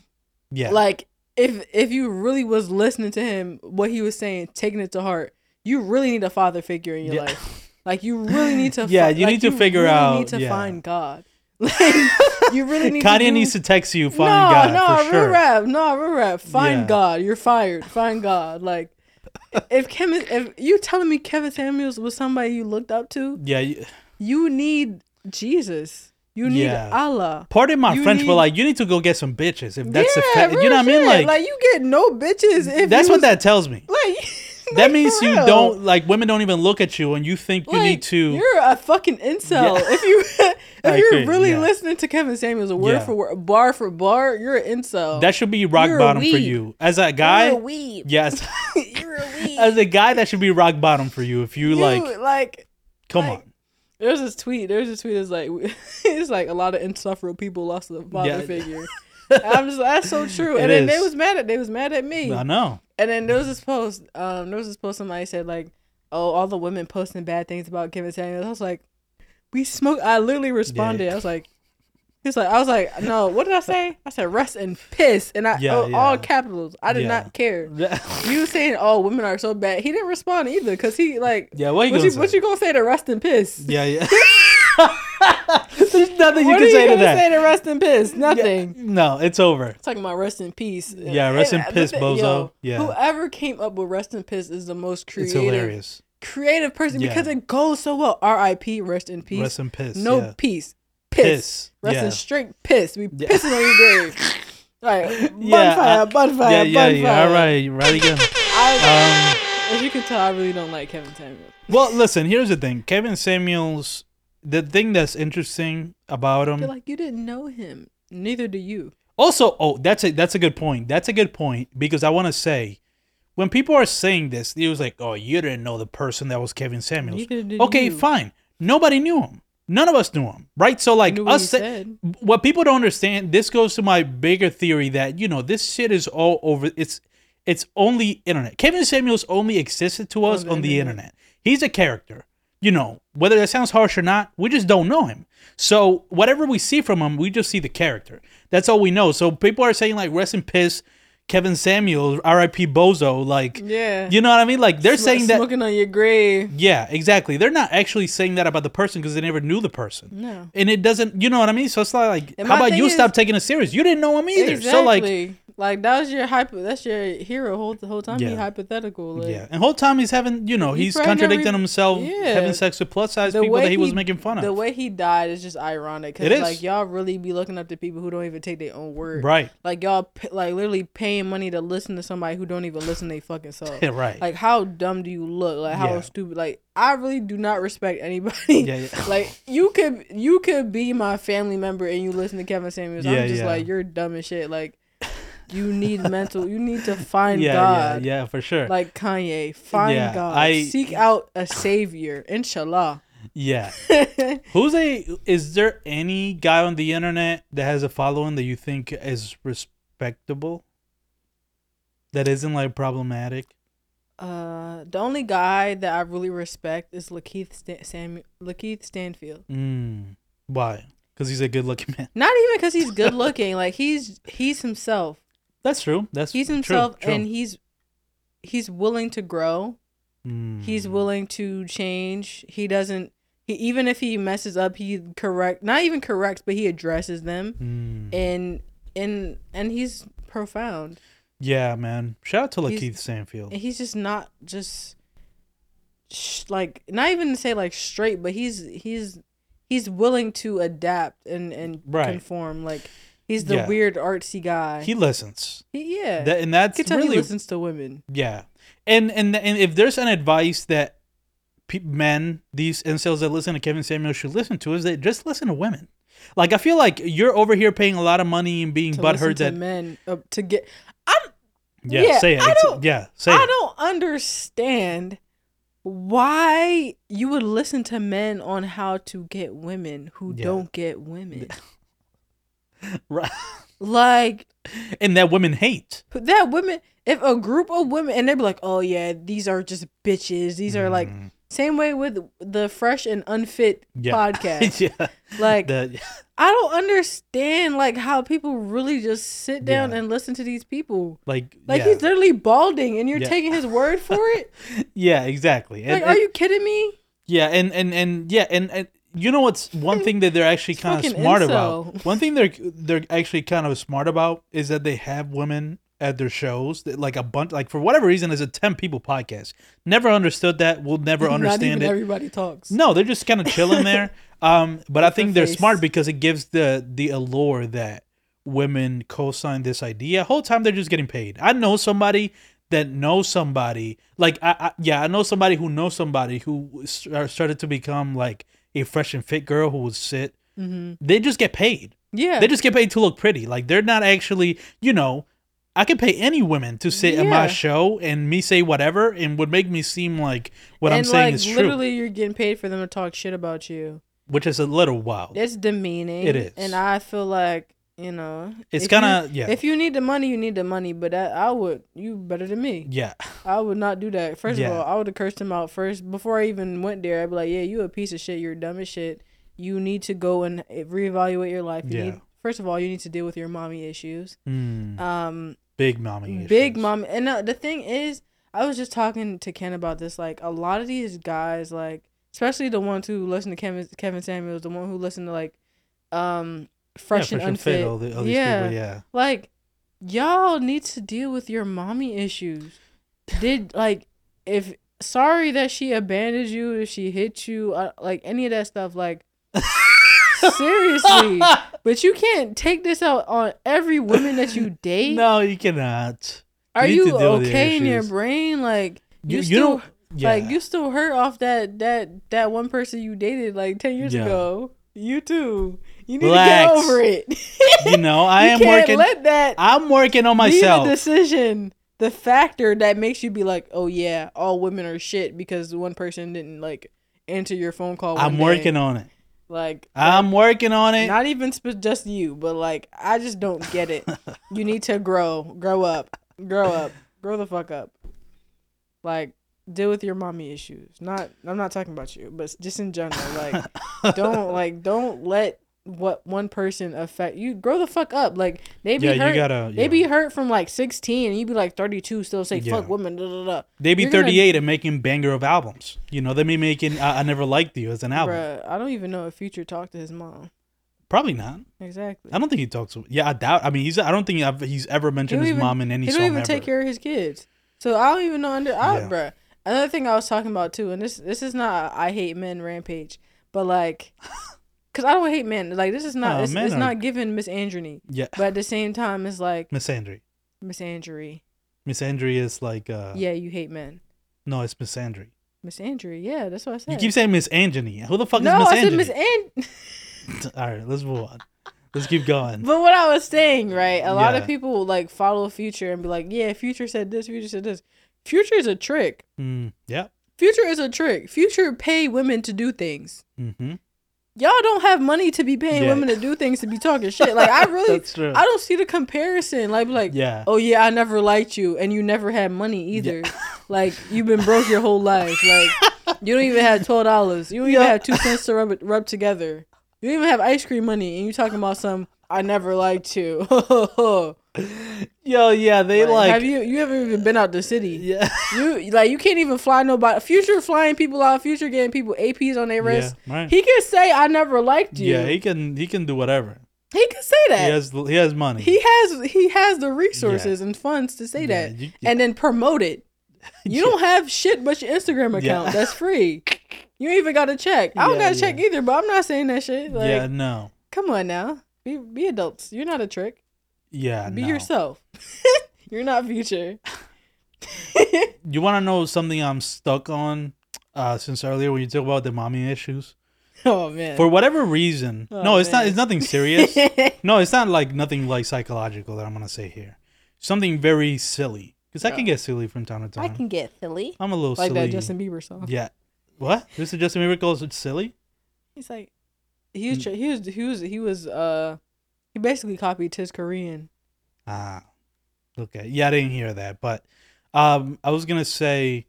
Speaker 1: Yeah.
Speaker 2: like if if you really was listening to him what he was saying taking it to heart you really need a father figure in your
Speaker 1: Yeah.
Speaker 2: life like you really need to
Speaker 1: Yeah,
Speaker 2: fi-
Speaker 1: you
Speaker 2: like,
Speaker 1: need to figure
Speaker 2: really
Speaker 1: out-
Speaker 2: need to
Speaker 1: yeah.
Speaker 2: find god like you really need
Speaker 1: Kanye
Speaker 2: to do,
Speaker 1: needs to text you, find
Speaker 2: no,
Speaker 1: God
Speaker 2: no,
Speaker 1: for
Speaker 2: real
Speaker 1: sure.
Speaker 2: rap, no, real rap. Find
Speaker 1: Yeah.
Speaker 2: God. You're fired. Find God. Like, if Kevin, if you telling me Kevin Samuels was somebody you looked up to,
Speaker 1: Yeah. you-
Speaker 2: you need Jesus. You need
Speaker 1: Yeah.
Speaker 2: Allah.
Speaker 1: Pardon my
Speaker 2: You
Speaker 1: French, but like you need to go get some bitches if that's the
Speaker 2: yeah,
Speaker 1: fact. You know what I mean?
Speaker 2: like
Speaker 1: Like,
Speaker 2: you get no bitches if
Speaker 1: that's
Speaker 2: you
Speaker 1: what
Speaker 2: was-
Speaker 1: that tells me.
Speaker 2: like.
Speaker 1: That
Speaker 2: like,
Speaker 1: means you don't like women don't even look at you and you think you
Speaker 2: Like,
Speaker 1: need to.
Speaker 2: You're a fucking incel.
Speaker 1: Yeah.
Speaker 2: If you if you're really
Speaker 1: yeah.
Speaker 2: listening to Kevin Samuels, a word
Speaker 1: Yeah.
Speaker 2: for word, bar for bar, you're an incel.
Speaker 1: That should be rock
Speaker 2: You're
Speaker 1: bottom for you as a
Speaker 2: you're
Speaker 1: guy.
Speaker 2: a weeb.
Speaker 1: Yes,
Speaker 2: you're a weeb.
Speaker 1: as a guy, that should be rock bottom for you. If you,
Speaker 2: You,
Speaker 1: like,
Speaker 2: like
Speaker 1: come on,
Speaker 2: There's this tweet. There's this tweet. It's like it's like a lot of insufferable people lost the father
Speaker 1: Yeah.
Speaker 2: figure. I'm just that's so true.
Speaker 1: It
Speaker 2: And then they was mad at they was mad at me.
Speaker 1: I know.
Speaker 2: And then there was this post. Um, there was this post. Somebody said like, "Oh, all the women posting bad things about Kevin Samuels." I was like, "We smoke." I literally responded.
Speaker 1: Yeah.
Speaker 2: I was like, He's like, I was like, no, what did I say? I said rest and piss, and I
Speaker 1: Yeah,
Speaker 2: oh,
Speaker 1: yeah.
Speaker 2: all capitals. I did
Speaker 1: Yeah.
Speaker 2: not care. You saying, oh, women are so bad. He didn't respond either because he like,
Speaker 1: yeah, what you
Speaker 2: what
Speaker 1: gonna
Speaker 2: you,
Speaker 1: say?
Speaker 2: what you gonna say to rest and piss?
Speaker 1: Yeah, yeah. There's nothing you
Speaker 2: what
Speaker 1: can
Speaker 2: are
Speaker 1: say to that.
Speaker 2: say to rest in piss? Nothing.
Speaker 1: No, it's over.
Speaker 2: Talking about rest in peace.
Speaker 1: Yeah, rest in
Speaker 2: And-
Speaker 1: piss,
Speaker 2: but-
Speaker 1: bozo.
Speaker 2: yo,
Speaker 1: Yeah.
Speaker 2: Whoever came up with rest in piss is the most creative.
Speaker 1: It's hilarious.
Speaker 2: creative person
Speaker 1: Yeah.
Speaker 2: because it goes so well. R.I.P. Rest in peace.
Speaker 1: Rest in piss.
Speaker 2: no
Speaker 1: yeah.
Speaker 2: peace. Piss.
Speaker 1: Piss.
Speaker 2: Rest
Speaker 1: yeah.
Speaker 2: in straight piss. We
Speaker 1: Yeah.
Speaker 2: pissing on your grave. Like
Speaker 1: Yeah,
Speaker 2: bonfire,
Speaker 1: I-
Speaker 2: bonfire,
Speaker 1: yeah, yeah,
Speaker 2: bonfire.
Speaker 1: yeah. All right, right again.
Speaker 2: I,
Speaker 1: Um,
Speaker 2: as you can tell, I really don't like Kevin Samuels.
Speaker 1: well, listen. Here's the thing. Kevin Samuels. The thing that's interesting about him.
Speaker 2: Like you didn't know him. Neither do you.
Speaker 1: Also, oh, that's a that's a good point. That's a good point because I want to say, when people are saying this, it was like, oh, you didn't know the person that was Kevin Samuels. Okay,
Speaker 2: you.
Speaker 1: fine. Nobody knew him. None of us knew him, right? So like
Speaker 2: what
Speaker 1: us,
Speaker 2: said.
Speaker 1: what people don't understand. This goes to my bigger theory that you know this shit is all over. It's it's only internet. Kevin Samuels only existed to us
Speaker 2: On
Speaker 1: on
Speaker 2: the
Speaker 1: the,
Speaker 2: internet.
Speaker 1: internet. He's a character. You know, whether that sounds harsh or not, we just don't know him. So whatever we see from him, we just see the character. That's all we know. So people are saying like rest in piss, Kevin Samuels, R.I.P. Bozo. Like,
Speaker 2: Yeah.
Speaker 1: you know what I mean? Like they're
Speaker 2: Sm-
Speaker 1: saying that.
Speaker 2: smoking on your grave.
Speaker 1: Yeah, exactly. They're not actually saying that about the person because they never knew the person.
Speaker 2: No.
Speaker 1: And it doesn't, you know what I mean? So it's not like,
Speaker 2: And
Speaker 1: how about you
Speaker 2: is-
Speaker 1: stop taking it serious? You didn't know him either.
Speaker 2: Exactly.
Speaker 1: So like,
Speaker 2: like that was your hypo. That's your hero whole the whole time. He
Speaker 1: Yeah.
Speaker 2: hypothetical. Like,
Speaker 1: yeah. And whole time he's having, you know,
Speaker 2: He
Speaker 1: he's contradicting himself,
Speaker 2: Yeah.
Speaker 1: having sex with plus size
Speaker 2: The
Speaker 1: people that he, was making fun of.
Speaker 2: The way he died is just ironic. Cause
Speaker 1: It is.
Speaker 2: like y'all really be looking up to people who don't even take their own word.
Speaker 1: right.
Speaker 2: Like y'all like literally paying money to listen to somebody who don't even listen to their fucking self.
Speaker 1: right.
Speaker 2: Like how dumb do you look? Like how
Speaker 1: Yeah.
Speaker 2: stupid? Like I really do not respect anybody.
Speaker 1: yeah, yeah.
Speaker 2: Like you could you could be my family member and you listen to Kevin Samuels.
Speaker 1: Yeah,
Speaker 2: I'm just like you're dumb as shit. Like you need mental. You need to find
Speaker 1: yeah,
Speaker 2: God.
Speaker 1: yeah, yeah, for sure.
Speaker 2: Like Kanye, find
Speaker 1: Yeah,
Speaker 2: God.
Speaker 1: I-
Speaker 2: Seek out a savior. Inshallah.
Speaker 1: yeah. Who's a, is there any guy on the internet that has a following that you think is respectable? That isn't like problematic?
Speaker 2: Uh, the only guy that I really respect is Lakeith Stan- Samuel, LaKeith Stanfield.
Speaker 1: Mm. Why? Because he's a good looking man.
Speaker 2: Not even because he's good looking. like he's he's himself.
Speaker 1: That's true. That's true.
Speaker 2: He's himself,
Speaker 1: true.
Speaker 2: and he's he's willing to grow.
Speaker 1: Mm.
Speaker 2: He's willing to change. He doesn't. He even if he messes up, he correct. Not even corrects, but he addresses them,
Speaker 1: Mm.
Speaker 2: and and and he's profound.
Speaker 1: Yeah, man. Shout out to
Speaker 2: He's-
Speaker 1: LaKeith Stanfield.
Speaker 2: And he's just not just sh- like not even to say like straight, but he's he's he's willing to adapt and and
Speaker 1: Right.
Speaker 2: conform. Like he's the
Speaker 1: Yeah.
Speaker 2: weird artsy guy.
Speaker 1: He listens.
Speaker 2: He- yeah,
Speaker 1: That, and that's
Speaker 2: you can tell
Speaker 1: really
Speaker 2: he listens to women.
Speaker 1: yeah. And and and if there's an advice that pe- men, these incels that listen to Kevin Samuel should listen to is that just listen to women. Like I feel like you're over here paying a lot of money and being butthurt
Speaker 2: to
Speaker 1: that
Speaker 2: men uh, to get. I'm
Speaker 1: yeah,
Speaker 2: yeah,
Speaker 1: say it.
Speaker 2: I
Speaker 1: It's-
Speaker 2: don't-
Speaker 1: yeah, say
Speaker 2: I
Speaker 1: it.
Speaker 2: I don't understand why you would listen to men on how to get women who
Speaker 1: Yeah.
Speaker 2: don't get women.
Speaker 1: Right.
Speaker 2: like
Speaker 1: And that women hate.
Speaker 2: that women if a group of women and they'd be like, Oh yeah, these are just bitches. These are like
Speaker 1: Mm,
Speaker 2: same way with the fresh and unfit
Speaker 1: yeah.
Speaker 2: podcast.
Speaker 1: yeah.
Speaker 2: Like
Speaker 1: The,
Speaker 2: I don't understand like how people really just sit down
Speaker 1: Yeah.
Speaker 2: and listen to these people.
Speaker 1: like
Speaker 2: Like
Speaker 1: yeah.
Speaker 2: he's literally balding and you're
Speaker 1: Yeah.
Speaker 2: taking his word for it?
Speaker 1: yeah, exactly.
Speaker 2: Like,
Speaker 1: And-
Speaker 2: are
Speaker 1: and-
Speaker 2: you kidding me?
Speaker 1: Yeah, and and and yeah, and, and you know what's one thing that they're actually kind of smart about. One thing they're they're actually kind of smart about is that they have women at their shows, that, like a bunch, like for whatever reason, it's a ten people podcast. Never understood that. We'll never understand it.
Speaker 2: everybody talks.
Speaker 1: No, they're just kind of chilling there. Um, but I
Speaker 2: With
Speaker 1: think they're
Speaker 2: face.
Speaker 1: smart because it gives the the allure that women co-sign this idea. Whole time they're just getting paid. I know somebody that knows somebody. Like I, I yeah, I know somebody who knows somebody who uh, started to become like a fresh and fit girl who would sit.
Speaker 2: Mm-hmm.
Speaker 1: They just get paid.
Speaker 2: Yeah.
Speaker 1: They just get paid to look pretty. Like they're not actually, you know. I could pay any women to sit in my show and me say whatever and would make me seem like what I'm
Speaker 2: and
Speaker 1: saying
Speaker 2: like
Speaker 1: is true,
Speaker 2: literally, you're getting paid for them to talk shit about you.
Speaker 1: which is a little wild.
Speaker 2: It's demeaning.
Speaker 1: It is.
Speaker 2: and I feel like you know,
Speaker 1: It's kind of yeah,
Speaker 2: If you need the money, you need the money. But that, I would, you better than me.
Speaker 1: yeah,
Speaker 2: I would not do that. First
Speaker 1: Yeah.
Speaker 2: of all, I would have cursed him out first before I even went there. I'd be like, "Yeah, you a piece of shit. You're dumb as shit." you need to go and reevaluate your life. You
Speaker 1: Yeah.
Speaker 2: need, first of all, you need to deal with your mommy issues.
Speaker 1: Mm,
Speaker 2: Um,
Speaker 1: big mommy. issues.
Speaker 2: big
Speaker 1: issues.
Speaker 2: mom and uh, the thing is i was just talking to ken about this like a lot of these guys like especially the ones who listen to kevin kevin samuels the one who listen to like um fresh
Speaker 1: yeah,
Speaker 2: and unfit
Speaker 1: fit. All, the, all
Speaker 2: yeah
Speaker 1: people. Yeah.
Speaker 2: like y'all need to deal with your mommy issues did like if sorry that she abandoned you if she hit you uh, like any of that stuff like seriously but you can't take this out on every woman that you date
Speaker 1: no, you cannot.
Speaker 2: are you
Speaker 1: to deal with your
Speaker 2: okay in your brain? Like you,
Speaker 1: You, you
Speaker 2: still
Speaker 1: don't. Yeah.
Speaker 2: like you still hurt off that that that one person you dated like ten years
Speaker 1: Yeah.
Speaker 2: ago. You too. You need
Speaker 1: Relax.
Speaker 2: to get over it.
Speaker 1: you know, I
Speaker 2: you
Speaker 1: am
Speaker 2: can't
Speaker 1: working.
Speaker 2: let that
Speaker 1: I'm working on
Speaker 2: be the
Speaker 1: myself.
Speaker 2: decision. The factor that makes you be like, oh yeah, all women are shit because one person didn't like answer your phone call.
Speaker 1: I'm working on it.
Speaker 2: like
Speaker 1: I'm working on it.
Speaker 2: not even sp- just you, but like I just don't get it. you need to grow, grow up, grow up, grow the fuck up. Like deal with your mommy issues. Not I'm not talking about you, but just in general. Like don't like don't let what one person affect you. Grow the fuck up. Like they be
Speaker 1: yeah,
Speaker 2: hurt.
Speaker 1: you gotta.
Speaker 2: They
Speaker 1: yeah.
Speaker 2: be hurt from like 16 and you be like 32 still say
Speaker 1: Yeah.
Speaker 2: fuck women da, da, da.
Speaker 1: They be
Speaker 2: you're gonna-
Speaker 1: 38 and making banger of albums. You know, they be making I, I Never Liked You as an album.
Speaker 2: Bruh, I don't even know if Future talked to his mom.
Speaker 1: Probably not.
Speaker 2: Exactly.
Speaker 1: I don't think he talks. To, yeah, I doubt. I mean, he's. I don't think I've, he's ever mentioned his
Speaker 2: even-
Speaker 1: mom in any
Speaker 2: He don't even
Speaker 1: ever.
Speaker 2: take care of his kids. So I don't even know under I,
Speaker 1: Yeah.
Speaker 2: bruh. Another thing I was talking about too, and this this is not I hate men rampage, but like, cause I don't hate men. Like this is not
Speaker 1: No,
Speaker 2: it's,
Speaker 1: men
Speaker 2: it's
Speaker 1: are-
Speaker 2: not giving Miss Androny,
Speaker 1: yeah,
Speaker 2: but at the same time it's like
Speaker 1: Miss Andre.
Speaker 2: Miss Andry.
Speaker 1: Miss Andre is like. uh
Speaker 2: Yeah, you hate men.
Speaker 1: No, it's Miss Andre.
Speaker 2: Miss Andry. Yeah, that's what I said.
Speaker 1: You keep saying Miss Anthony. Who the fuck
Speaker 2: no,
Speaker 1: is Miss
Speaker 2: I said
Speaker 1: Anthony?
Speaker 2: Miss And.
Speaker 1: All right, let's move on. Let's keep going.
Speaker 2: But what I was saying, right? A lot of
Speaker 1: Yeah.
Speaker 2: people like follow Future and be like, "Yeah, Future said this. Future said this." Future is a trick.
Speaker 1: Mm, yeah.
Speaker 2: Future is a trick. Future pay women to do things.
Speaker 1: Mm-hmm.
Speaker 2: Y'all don't have money to be paying
Speaker 1: Yeah.
Speaker 2: women to do things to be talking shit. Like I really. I don't see the comparison. Like like,
Speaker 1: yeah.
Speaker 2: oh yeah, I never liked you, and you never had money either. Like you've been broke your whole life. Like you don't even have twelve dollars. You don't even have two cents to rub it, rub together. You don't even have ice cream money, and you talking about some. I never liked you.
Speaker 1: Yo, yeah, they
Speaker 2: Like,
Speaker 1: like.
Speaker 2: have you? You haven't even been out the city.
Speaker 1: yeah.
Speaker 2: You like you can't even fly nobody. Future flying people out. Future getting people APs on their
Speaker 1: Yeah,
Speaker 2: wrist.
Speaker 1: right.
Speaker 2: He can say I never liked you.
Speaker 1: yeah, he can. He can do whatever.
Speaker 2: He can say
Speaker 1: He
Speaker 2: that.
Speaker 1: has. He has money.
Speaker 2: He has he has the resources and funds to say
Speaker 1: Yeah,
Speaker 2: that
Speaker 1: you-
Speaker 2: and then promote it. You
Speaker 1: Yeah.
Speaker 2: don't have shit but your Instagram
Speaker 1: Yeah.
Speaker 2: account. That's free. You ain't even got to check. I don't
Speaker 1: Yeah,
Speaker 2: got to check either, but I'm not saying that shit. Like,
Speaker 1: yeah. No.
Speaker 2: come on now. Be be adults. You're not a trick.
Speaker 1: Yeah.
Speaker 2: Be
Speaker 1: no.
Speaker 2: yourself. You're not future.
Speaker 1: You want to know something I'm stuck on? Uh, since earlier when you talk about the mommy issues,
Speaker 2: oh man.
Speaker 1: for whatever reason,
Speaker 2: Oh,
Speaker 1: no, it's not. It's nothing serious. no, it's not like nothing like psychological that I'm gonna say here. Something very silly because I can get silly from time to time.
Speaker 2: I can get silly.
Speaker 1: I'm a little
Speaker 2: Like
Speaker 1: silly.
Speaker 2: that Justin Bieber song.
Speaker 1: Yeah. What? This is Justin Bieber calls it silly?
Speaker 2: He's like he was
Speaker 1: Mm.
Speaker 2: he was he was he was uh he basically copied his Korean.
Speaker 1: Ah. Okay. Yeah, I didn't hear that, but um, I was gonna say.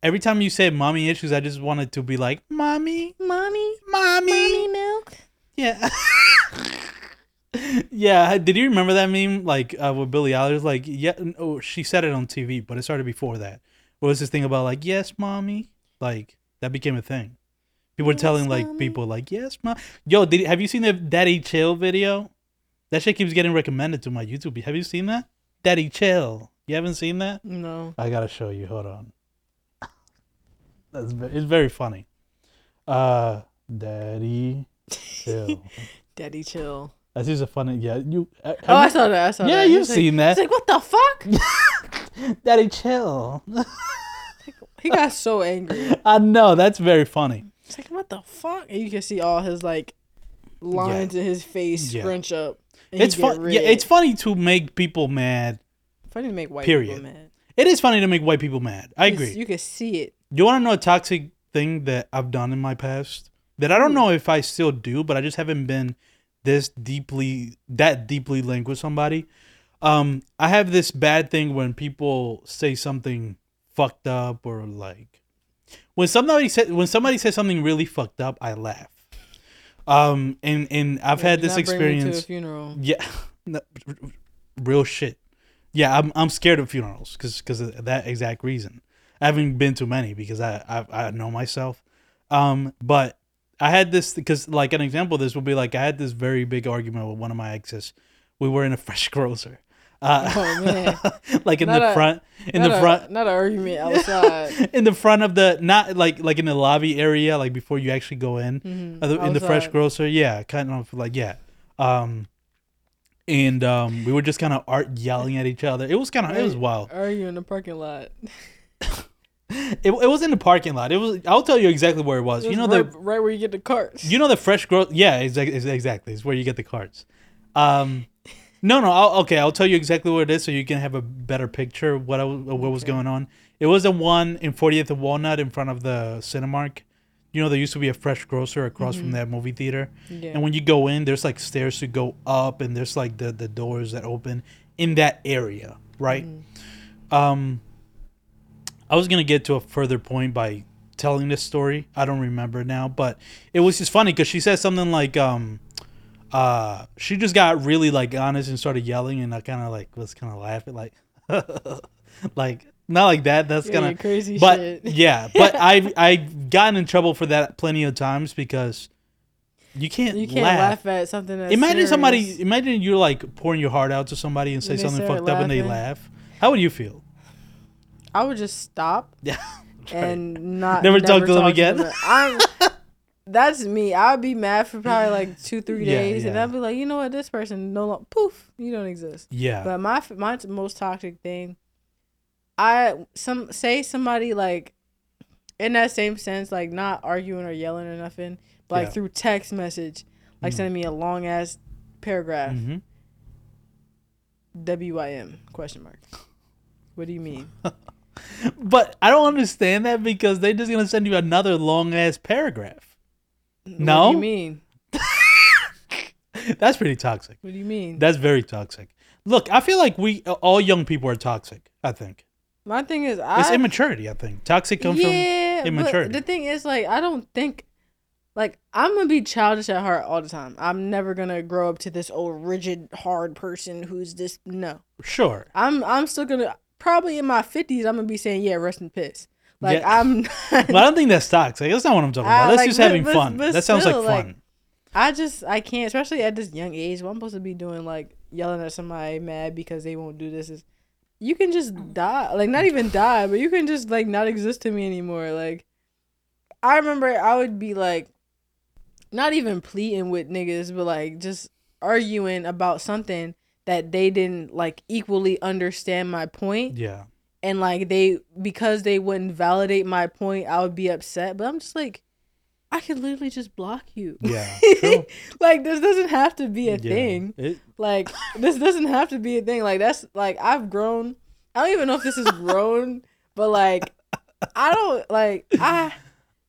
Speaker 1: Every time you say mommy issues, I just wanted to be like, mommy,
Speaker 2: Mommy,
Speaker 1: mommy, mommy
Speaker 2: milk.
Speaker 1: Yeah. yeah. Did you remember that meme? Like uh, with Billie Eilish, like yeah. Oh, she said it on TV, but it started before that. What was this thing about like yes, mommy? Like that became a thing. People were
Speaker 2: Yes,
Speaker 1: telling like people like yes, mom. Yo, did have you seen the Daddy Chill video? That shit keeps getting recommended to my YouTube. Have you seen that? Daddy Chill. You haven't seen that?
Speaker 2: No.
Speaker 1: I gotta show you. Hold on. That's ve- it's very funny. Uh, Daddy Chill.
Speaker 2: Daddy chill.
Speaker 1: That's just a funny. Yeah, you. uh,
Speaker 2: Oh, I saw that. I saw
Speaker 1: you-
Speaker 2: that.
Speaker 1: yeah, you've
Speaker 2: was like-
Speaker 1: seen that.
Speaker 2: He's like, what the fuck?
Speaker 1: Daddy Chill.
Speaker 2: he got so angry.
Speaker 1: I know that's very funny.
Speaker 2: It's like, what the fuck? And you can see all his like lines in his face
Speaker 1: Yeah.
Speaker 2: scrunch up. And
Speaker 1: It's fun. Yeah, it's funny to make people mad.
Speaker 2: funny to make white
Speaker 1: Period.
Speaker 2: people mad.
Speaker 1: It is funny to make white people mad. I agree.
Speaker 2: You can see it.
Speaker 1: You want to know a toxic thing that I've done in my past that I don't know if I still do, but I just haven't been this deeply that deeply linked with somebody. Um, I have this bad thing when people say something fucked up or like when somebody said when somebody says something really fucked up, I laugh. Um, and and I've had
Speaker 2: Do
Speaker 1: this
Speaker 2: not bring me to a
Speaker 1: experience.
Speaker 2: funeral.
Speaker 1: Yeah, no, real shit. Yeah, I'm I'm scared of funerals because because of that exact reason. I haven't been to many because I I, I know myself. Um, but I had this because like an example of this would be like I had this very big argument with one of my exes. We were in a fresh grocer. Uh,
Speaker 2: Oh, man.
Speaker 1: like in
Speaker 2: Not
Speaker 1: the
Speaker 2: a-
Speaker 1: front, in the
Speaker 2: a,
Speaker 1: front,
Speaker 2: not an argument outside.
Speaker 1: in the front of the not like like in the lobby area, like before you actually go in,
Speaker 2: Mhm.
Speaker 1: uh, the- in the fresh grocer. Yeah, kind of like yeah. Um, and um, we were just kind of art yelling at each other. It was kind of it was wild.
Speaker 2: Are you in the parking lot?
Speaker 1: It, it was in the parking lot. It was. I'll tell you exactly where it was. You know
Speaker 2: right,
Speaker 1: the
Speaker 2: right where you get the carts.
Speaker 1: you know the fresh grocer. Yeah, exactly. Exactly. It's where you get the carts. Um, no, no. I'll, okay, I'll tell you exactly what it is, so you can have a better picture of what I, what was going on. It was the one in 40th and Walnut in front of the Cinemark. You know, there used to be a fresh grocer across from
Speaker 2: Mhm.
Speaker 1: that movie theater.
Speaker 2: yeah.
Speaker 1: And when you go in, there's like stairs to go up, and there's like the the doors that open in that area, right?
Speaker 2: Mhm.
Speaker 1: Um, I was gonna get to a further point by telling this story. I don't remember now, but it was just funny because she said something like, um, uh, she just got really like honest and started yelling, and I kind of like was kind of laughing, like, like not like that. That's
Speaker 2: Yeah,
Speaker 1: kind of
Speaker 2: crazy
Speaker 1: but
Speaker 2: shit.
Speaker 1: yeah, but I I gotten in trouble for that plenty of times because you can't
Speaker 2: You can't
Speaker 1: laugh.
Speaker 2: laugh, at something that's
Speaker 1: Imagine somebody. Imagine you're like pouring your heart out to somebody and say
Speaker 2: And
Speaker 1: something fucked up and they laugh. How would you feel?
Speaker 2: I would just stop
Speaker 1: Yeah.
Speaker 2: and not
Speaker 1: Never talk to them again?
Speaker 2: them. That's me. I'd be mad for probably like two, three
Speaker 1: Yeah,
Speaker 2: days, and. I'd be like, you know what, this person no longer poof, you don't exist.
Speaker 1: Yeah.
Speaker 2: But my my most toxic thing, I some say somebody like, in that same sense, like not arguing or yelling or nothing, but like
Speaker 1: Yeah.
Speaker 2: through text message, like
Speaker 1: Mhm.
Speaker 2: sending me a long ass paragraph.
Speaker 1: hmm
Speaker 2: WIM question mark. What do you mean?
Speaker 1: But I don't understand that because they're just gonna send you another long ass paragraph.
Speaker 2: What do you mean?
Speaker 1: That's pretty toxic.
Speaker 2: What do you mean?
Speaker 1: That's very toxic. Look, I feel like we all young people are toxic. I think
Speaker 2: My thing is,
Speaker 1: it's immaturity. I think toxic comes
Speaker 2: yeah,
Speaker 1: immaturity.
Speaker 2: But the thing is, like, I don't think, like, I'm gonna be childish at heart all the time. I'm never gonna grow up to this old rigid, hard person who's this. No,
Speaker 1: sure.
Speaker 2: I'm I'm still gonna probably in my fifties. I'm gonna be saying, yeah, rest in piss. Like
Speaker 1: Yeah.
Speaker 2: I'm.
Speaker 1: But I don't think that's toxic. That's not what I'm talking about. That's
Speaker 2: like,
Speaker 1: just
Speaker 2: but-
Speaker 1: having
Speaker 2: but-
Speaker 1: fun.
Speaker 2: but
Speaker 1: that sounds like
Speaker 2: still, like,
Speaker 1: fun.
Speaker 2: I just I can't, especially at this young age. What I'm supposed to be doing, like yelling at somebody mad because they won't do this, is you can just die, like not even die, but you can just like not exist to me anymore. Like I remember I would be like, not even pleading with niggas, but like just arguing about something that they didn't like equally understand my point,
Speaker 1: yeah.
Speaker 2: And like they because they wouldn't validate my point, I would be upset. But I'm just like. I could literally just block you.
Speaker 1: Yeah.
Speaker 2: Like this doesn't have to be a
Speaker 1: Yeah.
Speaker 2: thing.
Speaker 1: It-
Speaker 2: Like this doesn't have to be a thing. Like that's like I've grown. I don't even know if this is grown, but like I don't like I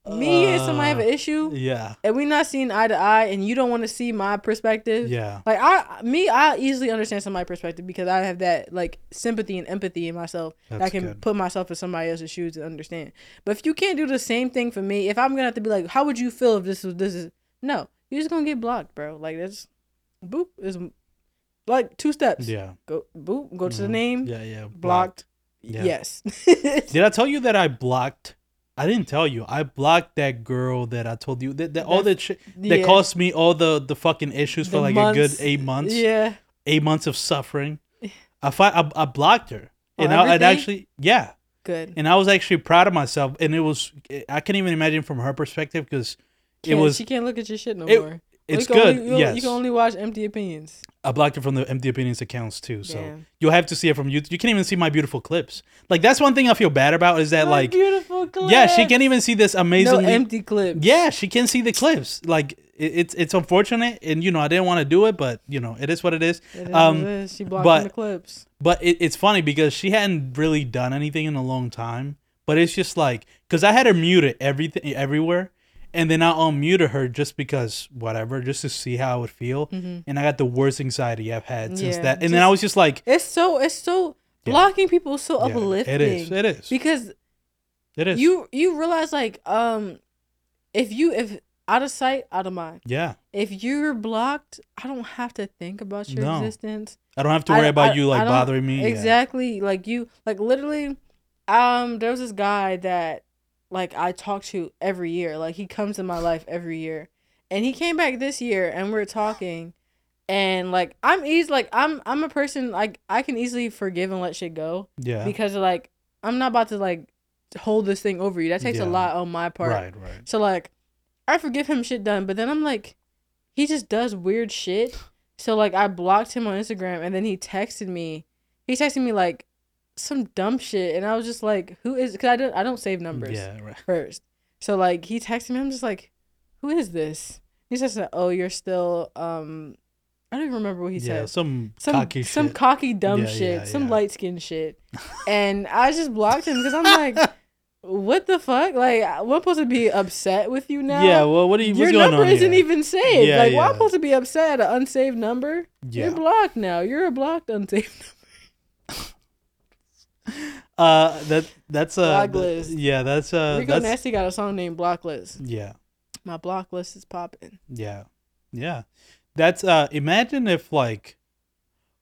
Speaker 2: me and somebody have an issue
Speaker 1: yeah.
Speaker 2: and we not seeing eye to eye and you don't want to see my perspective.
Speaker 1: Yeah.
Speaker 2: Like I me I easily understand somebody's perspective because I have that like sympathy and empathy in myself that I can
Speaker 1: good.
Speaker 2: put myself in somebody else's shoes and understand. But if you can't do the same thing for me, if I'm gonna have to be like, how would you feel if this was this is no, you're just gonna get blocked, bro. Like that's boop is like two steps.
Speaker 1: Yeah.
Speaker 2: Go boop, go to the
Speaker 1: Mhm.
Speaker 2: name,
Speaker 1: Yeah. Yeah.
Speaker 2: blocked.
Speaker 1: Yeah.
Speaker 2: Yes.
Speaker 1: Did I tell you that I blocked? I didn't tell you. I blocked that girl that I told you that, that all
Speaker 2: That-
Speaker 1: that shit that
Speaker 2: Yeah.
Speaker 1: caused me all the the fucking issues for
Speaker 2: The
Speaker 1: like a good eight months.
Speaker 2: Yeah.
Speaker 1: Eight months of suffering. I I, I blocked her,
Speaker 2: Oh,
Speaker 1: and I, and actually yeah,
Speaker 2: Good.
Speaker 1: and I was actually proud of myself. And it was I can't even imagine from her perspective because it was
Speaker 2: she can't look at your shit no
Speaker 1: it-
Speaker 2: more.
Speaker 1: It's good.
Speaker 2: Only, you,
Speaker 1: yes,
Speaker 2: you can only watch empty opinions.
Speaker 1: I blocked her from the empty opinions accounts too. So
Speaker 2: Damn.
Speaker 1: you'll have to see it from YouTube. You can't even see my beautiful clips. Like that's one thing I feel bad about is that
Speaker 2: My
Speaker 1: like
Speaker 2: beautiful clips.
Speaker 1: yeah, she can't even see this
Speaker 2: amazing
Speaker 1: no
Speaker 2: empty clips.
Speaker 1: Yeah, she can see the clips. Like it, it's it's unfortunate, and you know I didn't want to do it, but you know it is what it is.
Speaker 2: It is
Speaker 1: Um,
Speaker 2: it is. She blocked
Speaker 1: but-
Speaker 2: the clips.
Speaker 1: But it, it's funny because she hadn't really done anything in a long time. But it's just like because I had her muted everything everywhere, and then I unmuted her just because whatever, just to see how I would feel.
Speaker 2: Mhm.
Speaker 1: And I got the worst anxiety I've had since
Speaker 2: Yeah,
Speaker 1: that. And then I was just like,
Speaker 2: It's so it's so
Speaker 1: Yeah.
Speaker 2: blocking people is so
Speaker 1: yeah,
Speaker 2: uplifting.
Speaker 1: it is, it is,
Speaker 2: because
Speaker 1: it is.
Speaker 2: you you realize like um if you if out of sight out of mind.
Speaker 1: yeah,
Speaker 2: if you're blocked, I don't have to think about your
Speaker 1: No.
Speaker 2: existence.
Speaker 1: I don't have to
Speaker 2: I-
Speaker 1: worry about
Speaker 2: I-
Speaker 1: you like bothering me. Yeah.
Speaker 2: Exactly. Like you like literally um there was this guy that like I talk to every year. Like he comes in my life every year. And he came back this year and we're talking and like I'm easy like I'm I'm a person like I can easily forgive and let shit go
Speaker 1: Yeah.
Speaker 2: because like I'm not about to like hold this thing over you. That takes
Speaker 1: Yeah.
Speaker 2: a lot on my part.
Speaker 1: Right. Right.
Speaker 2: So like, I forgive him shit done, but then I'm like, he just does weird shit. So like, I blocked him on Instagram, and then he texted me. He texted me like some dumb shit, and I was just like, who is? Cause I don't I don't save numbers
Speaker 1: Yeah. Right.
Speaker 2: first. So like, he texted me. I'm just like, who is this? He says, oh, you're still um, I don't even remember what he
Speaker 1: yeah.
Speaker 2: said.
Speaker 1: Some,
Speaker 2: Some
Speaker 1: cocky
Speaker 2: some
Speaker 1: shit.
Speaker 2: cocky dumb
Speaker 1: Yeah,
Speaker 2: shit,
Speaker 1: yeah,
Speaker 2: some
Speaker 1: yeah.
Speaker 2: light skin shit, and I just blocked him because I'm like, what the fuck? Like, I'm supposed to be upset with you now?
Speaker 1: yeah. Well, what are you?
Speaker 2: Your
Speaker 1: going
Speaker 2: number isn't
Speaker 1: here?
Speaker 2: even saved.
Speaker 1: Yeah,
Speaker 2: like, why am I supposed to be upset at an unsaved number?
Speaker 1: Yeah.
Speaker 2: You're blocked now. You're a blocked unsaved.
Speaker 1: Uh, that that's uh, th- yeah, that's uh,
Speaker 2: Rico
Speaker 1: that's
Speaker 2: Nasty got a song named Block List.
Speaker 1: yeah,
Speaker 2: My block list is popping.
Speaker 1: yeah, yeah. That's uh, imagine if like,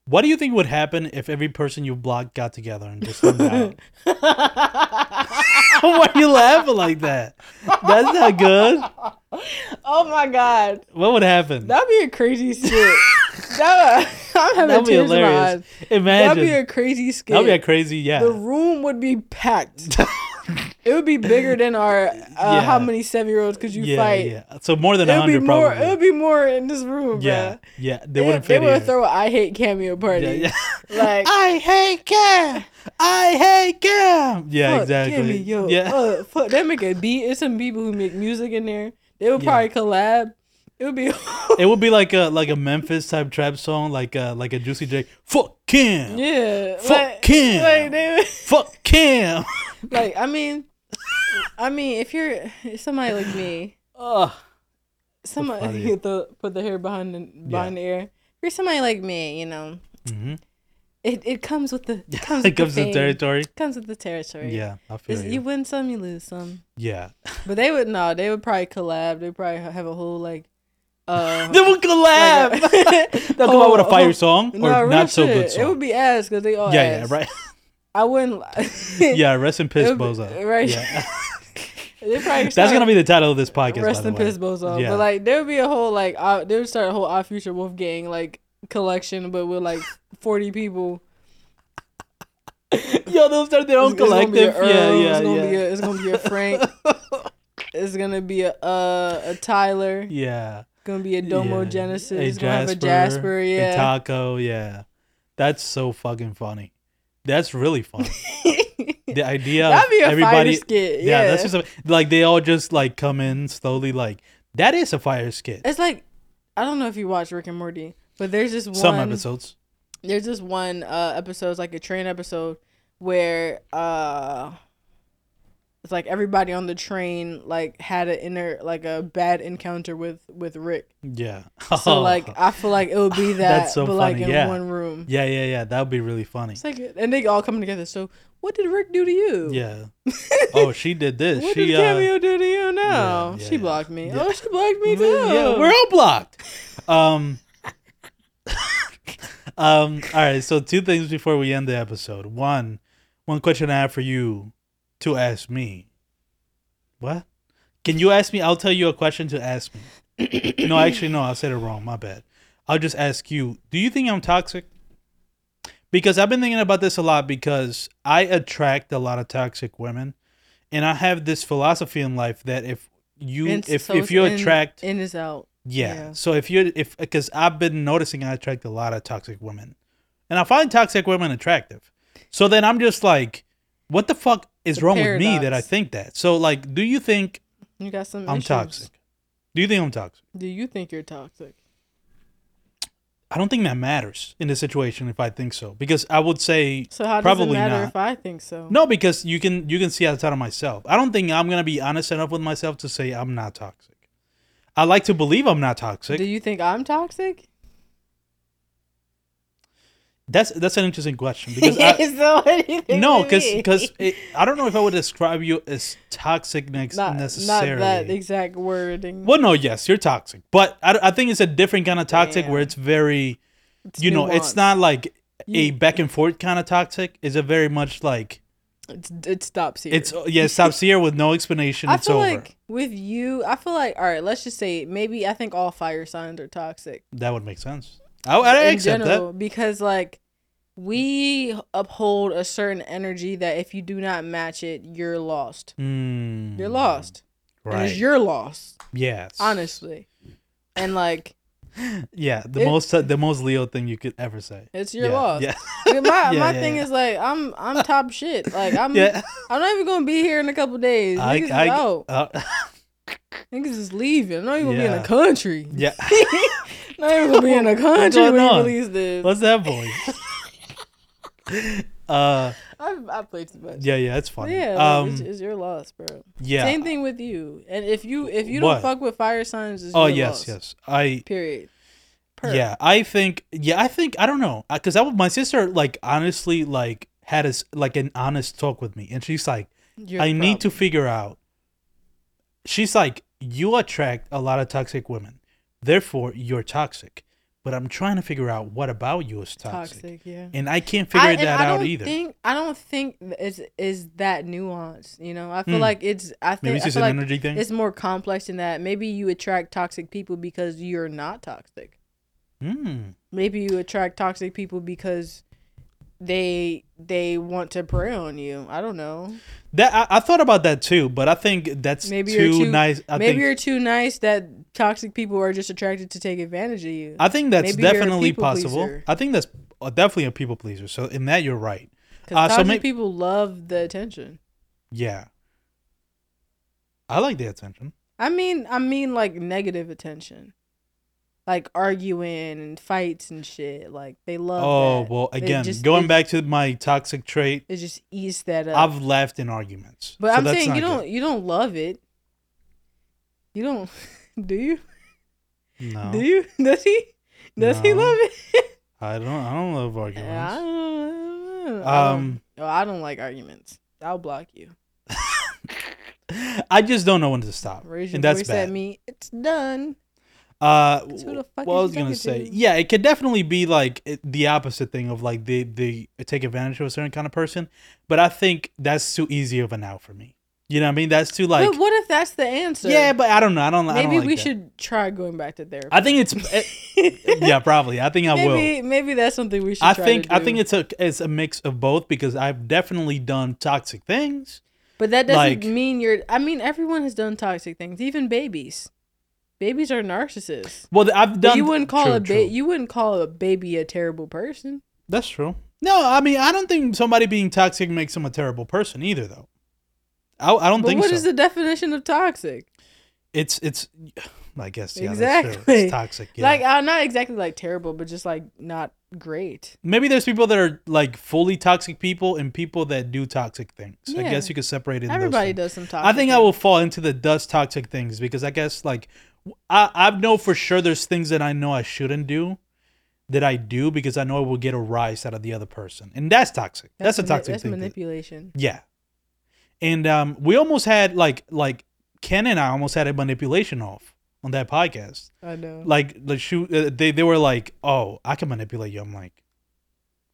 Speaker 1: what do you think would happen if every person you blocked got together and just hung out? Why are you laughing like that? That's not good.
Speaker 2: oh my god,
Speaker 1: What would happen?
Speaker 2: that'd be a crazy skit. that, I'm having
Speaker 1: That'd be
Speaker 2: tears
Speaker 1: hilarious.
Speaker 2: eyes. That'd be a crazy skit.
Speaker 1: That'd be a crazy yeah.
Speaker 2: The room would be packed. it would be bigger than our uh,
Speaker 1: Yeah.
Speaker 2: how many seven year olds could you
Speaker 1: yeah,
Speaker 2: fight?
Speaker 1: yeah. So more than
Speaker 2: It
Speaker 1: a
Speaker 2: would be
Speaker 1: hundred
Speaker 2: more.
Speaker 1: probably.
Speaker 2: It would be more in this room,
Speaker 1: yeah, yeah. They
Speaker 2: They,
Speaker 1: wouldn't
Speaker 2: they would throw a I hate Kameo party.
Speaker 1: yeah, yeah.
Speaker 2: Like
Speaker 1: I hate Cam. I hate Cam. Yeah,
Speaker 2: fuck,
Speaker 1: exactly.
Speaker 2: Give me, yo,
Speaker 1: yeah.
Speaker 2: uh, fuck, they make a beat. It's some people who make music in there. They would probably collab. It would be.
Speaker 1: it would be like a like a Memphis type trap song, like uh like a Juicy J. Fuck Cam.
Speaker 2: yeah.
Speaker 1: Fuck
Speaker 2: like,
Speaker 1: Kim.
Speaker 2: Like they
Speaker 1: Fuck Cam.
Speaker 2: like I mean, I mean if you're somebody like me,
Speaker 1: Ugh.
Speaker 2: somebody get the put the hair behind the behind the ear. If you're somebody like me, you know,
Speaker 1: hmm
Speaker 2: it, it comes with the it comes
Speaker 1: it
Speaker 2: with
Speaker 1: comes
Speaker 2: the fame.
Speaker 1: territory.
Speaker 2: comes with the territory.
Speaker 1: Yeah, I feel
Speaker 2: It's-
Speaker 1: you.
Speaker 2: you win some, you lose some.
Speaker 1: Yeah.
Speaker 2: But they would no, they would probably collab. They probably have a whole like uh
Speaker 1: They would collab.
Speaker 2: like a-
Speaker 1: They'll come out with a fire
Speaker 2: whole-
Speaker 1: song or
Speaker 2: no,
Speaker 1: not so good song.
Speaker 2: It would be ass because they all
Speaker 1: yeah,
Speaker 2: ass.
Speaker 1: yeah, right.
Speaker 2: I wouldn't.
Speaker 1: yeah, rest in piss,
Speaker 2: It would be-
Speaker 1: Bozo.
Speaker 2: right.
Speaker 1: Yeah. That's gonna be the title of this podcast.
Speaker 2: rest in piss bozo.
Speaker 1: Yeah.
Speaker 2: But like there would be a whole like uh, they would start a whole Odd Future Wolf Gang like collection, but with like forty people.
Speaker 1: Yo, they'll start their own
Speaker 2: It's- it's gonna be a
Speaker 1: collective. Yeah, yeah,
Speaker 2: it's gonna
Speaker 1: yeah.
Speaker 2: Be a, it's gonna be a Frank. it's gonna be a uh, a Tyler.
Speaker 1: yeah.
Speaker 2: Gonna be a Domo
Speaker 1: yeah.
Speaker 2: Genesis.
Speaker 1: A
Speaker 2: It's gonna have a Jasper.
Speaker 1: a
Speaker 2: Yeah.
Speaker 1: Taco. Yeah, that's so fucking funny. That's really funny. the idea
Speaker 2: That'd be a
Speaker 1: everybody.
Speaker 2: skit.
Speaker 1: yeah,
Speaker 2: Yeah,
Speaker 1: that's just a, like they all just like come in slowly. Like that is a fire skit.
Speaker 2: It's like I don't know if you watch Rick and Morty, but there's this one.
Speaker 1: Some episodes.
Speaker 2: There's this one uh episode, like a train episode, where uh, it's like everybody on the train like had an inner like a bad encounter with with Rick.
Speaker 1: Yeah.
Speaker 2: So like I feel like it would be that,
Speaker 1: That's so
Speaker 2: but like in
Speaker 1: yeah.
Speaker 2: one room.
Speaker 1: Yeah, yeah, yeah. That would be really funny.
Speaker 2: It's like and they all come together. So what did Rick do to you?
Speaker 1: Yeah. Oh, she did this.
Speaker 2: What
Speaker 1: she
Speaker 2: did
Speaker 1: uh,
Speaker 2: do to you now?
Speaker 1: yeah,
Speaker 2: she
Speaker 1: yeah.
Speaker 2: blocked me. Oh, she blocked me too.
Speaker 1: Yeah, we're all blocked. Um. um. All right. So two things before we end the episode. One, one question I have for you to ask me. What? Can you ask me? I'll tell you a question to ask me. no, actually, no. I said it wrong. My bad. I'll just ask you. Do you think I'm toxic? Because I've been thinking about this a lot because I attract a lot of toxic women, and I have this philosophy in life that if you
Speaker 2: And
Speaker 1: if
Speaker 2: so
Speaker 1: if you
Speaker 2: in-
Speaker 1: attract
Speaker 2: in is out.
Speaker 1: yeah.
Speaker 2: Yeah.
Speaker 1: So if you're if because I've been noticing I attract a lot of toxic women, and I find toxic women attractive. So then I'm just like, what the fuck is wrong with me that I think that? So like, do you think
Speaker 2: You got some.
Speaker 1: I'm
Speaker 2: issues.
Speaker 1: toxic? Do you think I'm toxic?
Speaker 2: Do you think you're toxic?
Speaker 1: I don't think that matters in this situation if I think so because I would say
Speaker 2: So how does
Speaker 1: Probably
Speaker 2: it matter
Speaker 1: not.
Speaker 2: if I think so?
Speaker 1: no because you can you can see outside of myself. I don't think I'm gonna be honest enough with myself to say I'm not toxic. I like to believe I'm not toxic.
Speaker 2: Do you think I'm toxic?
Speaker 1: That's that's an interesting question because I,
Speaker 2: so what you think
Speaker 1: no, because because I don't know if I would describe you as toxic next
Speaker 2: not,
Speaker 1: necessarily.
Speaker 2: not that exact wording.
Speaker 1: well, no, yes, you're toxic, but I, I think it's a different kind of toxic where it's very,
Speaker 2: It's
Speaker 1: you know, it's not like a back and forth kind of toxic. It's a very much like
Speaker 2: It's it stops here.
Speaker 1: it's yeah, it stops here with no explanation.
Speaker 2: I
Speaker 1: it's
Speaker 2: feel
Speaker 1: over.
Speaker 2: like with you, I feel like all right. Let's just say maybe I think all fire signs are toxic.
Speaker 1: that would make sense. I, I
Speaker 2: in
Speaker 1: accept
Speaker 2: general because like we uphold a certain energy that if you do not match it, you're lost.
Speaker 1: Mm,
Speaker 2: You're lost. And
Speaker 1: Right.
Speaker 2: it's your loss,
Speaker 1: yes.
Speaker 2: honestly. And like
Speaker 1: Yeah, the
Speaker 2: It-
Speaker 1: most the most Leo thing you could ever say.
Speaker 2: it's your
Speaker 1: yeah,
Speaker 2: loss.
Speaker 1: Yeah.
Speaker 2: But my
Speaker 1: Yeah,
Speaker 2: my
Speaker 1: yeah,
Speaker 2: thing is like I'm I'm top shit. Like I'm
Speaker 1: yeah.
Speaker 2: I'm not even gonna be here in a couple days.
Speaker 1: I,
Speaker 2: Niggas is out.
Speaker 1: uh,
Speaker 2: Niggas is leaving. I'm not even gonna be in the country.
Speaker 1: yeah.
Speaker 2: not even gonna be in
Speaker 1: What's
Speaker 2: country when
Speaker 1: on?
Speaker 2: release this.
Speaker 1: What's that voice? uh,
Speaker 2: I I played too much.
Speaker 1: yeah, yeah, it's funny.
Speaker 2: Yeah,
Speaker 1: um,
Speaker 2: it's, it's your loss, bro.
Speaker 1: yeah.
Speaker 2: Same thing with you. And if you if you
Speaker 1: What?
Speaker 2: don't fuck with fire signs, it's
Speaker 1: Oh
Speaker 2: your
Speaker 1: yes,
Speaker 2: loss.
Speaker 1: yes. I
Speaker 2: Period. Per.
Speaker 1: yeah. I think yeah. I think I don't know because I my sister like honestly like had a like an honest talk with me, and she's like,
Speaker 2: You're
Speaker 1: I need to figure out. She's like, you attract a lot of toxic women, therefore you're toxic. But I'm trying to figure out what about you is toxic,
Speaker 2: toxic. Yeah.
Speaker 1: and I can't figure
Speaker 2: I,
Speaker 1: that
Speaker 2: I
Speaker 1: out
Speaker 2: don't
Speaker 1: either.
Speaker 2: Think, I don't think it's is that nuanced. You know, I feel
Speaker 1: Hmm.
Speaker 2: like it's. I think
Speaker 1: Maybe it's an
Speaker 2: like
Speaker 1: energy thing.
Speaker 2: it's more complex than that. Maybe you attract toxic people because you're not toxic.
Speaker 1: Hmm.
Speaker 2: Maybe you attract toxic people because they they want to prey on you. I don't know.
Speaker 1: That I, I thought about that too, but I think that's
Speaker 2: Maybe
Speaker 1: too,
Speaker 2: too-
Speaker 1: nice. I
Speaker 2: Maybe
Speaker 1: think
Speaker 2: you're too nice that toxic people are just attracted to take advantage of you.
Speaker 1: I think that's
Speaker 2: maybe
Speaker 1: definitely possible.
Speaker 2: pleaser.
Speaker 1: I think that's uh, definitely a people pleaser. So in that you're right. Uh, so
Speaker 2: toxic
Speaker 1: may-
Speaker 2: people love the attention.
Speaker 1: Yeah. I like the attention.
Speaker 2: I mean, I mean, like negative attention, like arguing and fights and shit. Like they love.
Speaker 1: Oh
Speaker 2: that.
Speaker 1: well, again,
Speaker 2: just-
Speaker 1: going
Speaker 2: it-
Speaker 1: back to my toxic trait,
Speaker 2: It just eats that up.
Speaker 1: I've laughed in arguments.
Speaker 2: but
Speaker 1: So
Speaker 2: I'm saying you don't. You don't love it. You don't. Do you?
Speaker 1: No,
Speaker 2: Do you? Does he? Does he love it?
Speaker 1: I don't. I don't love
Speaker 2: I
Speaker 1: arguments.
Speaker 2: don't, I
Speaker 1: Um,
Speaker 2: don't- oh, I don't like arguments. I'll block you.
Speaker 1: I just don't know when to stop,
Speaker 2: Raise your
Speaker 1: and that's bad.
Speaker 2: at me. It's done.
Speaker 1: Uh,
Speaker 2: who the fuck
Speaker 1: what I was gonna say,
Speaker 2: to?
Speaker 1: yeah, it could definitely be like it, the opposite thing of like they they take advantage of a certain kind of person, but I think that's too easy of an out for me. You know what I mean? That's too like
Speaker 2: but what if that's the answer?
Speaker 1: yeah, but I don't know. I don't. I
Speaker 2: maybe
Speaker 1: don't like
Speaker 2: we
Speaker 1: that.
Speaker 2: should try going back to therapy.
Speaker 1: I think it's it- yeah, probably. I think I will.
Speaker 2: maybe maybe that's something we should.
Speaker 1: I
Speaker 2: try
Speaker 1: think I think it's a it's a mix of both because I've definitely done toxic things.
Speaker 2: but that doesn't
Speaker 1: like-
Speaker 2: mean you're. I mean, everyone has done toxic things, even babies. Babies are narcissists.
Speaker 1: Well, I've
Speaker 2: But
Speaker 1: done.
Speaker 2: you wouldn't call
Speaker 1: true,
Speaker 2: a baby. You wouldn't call a baby a terrible person.
Speaker 1: That's true. No, I mean I don't think somebody being toxic makes them a terrible person either, though. I, I don't
Speaker 2: But
Speaker 1: think
Speaker 2: what
Speaker 1: so.
Speaker 2: is the definition of toxic?
Speaker 1: It's it's. I guess yeah, that's true.
Speaker 2: Exactly.
Speaker 1: It's toxic. Yeah.
Speaker 2: Like, uh, not exactly like terrible, but just like not great.
Speaker 1: maybe there's people that are like fully toxic people and people that do toxic things. I guess you could separate it.
Speaker 2: Everybody does some toxic.
Speaker 1: I think I will fall into the does toxic things because I guess like I I know for sure there's things that I know I shouldn't do that I do because I know I will get a rise out of the other person, and that's toxic. That's, a toxic
Speaker 2: That's manipulation.
Speaker 1: yeah, and um, we almost had like like Ken and I almost had a manipulation off on that podcast.
Speaker 2: I know.
Speaker 1: Like the shoot, uh, they they were like, "Oh, I can manipulate you." I'm like,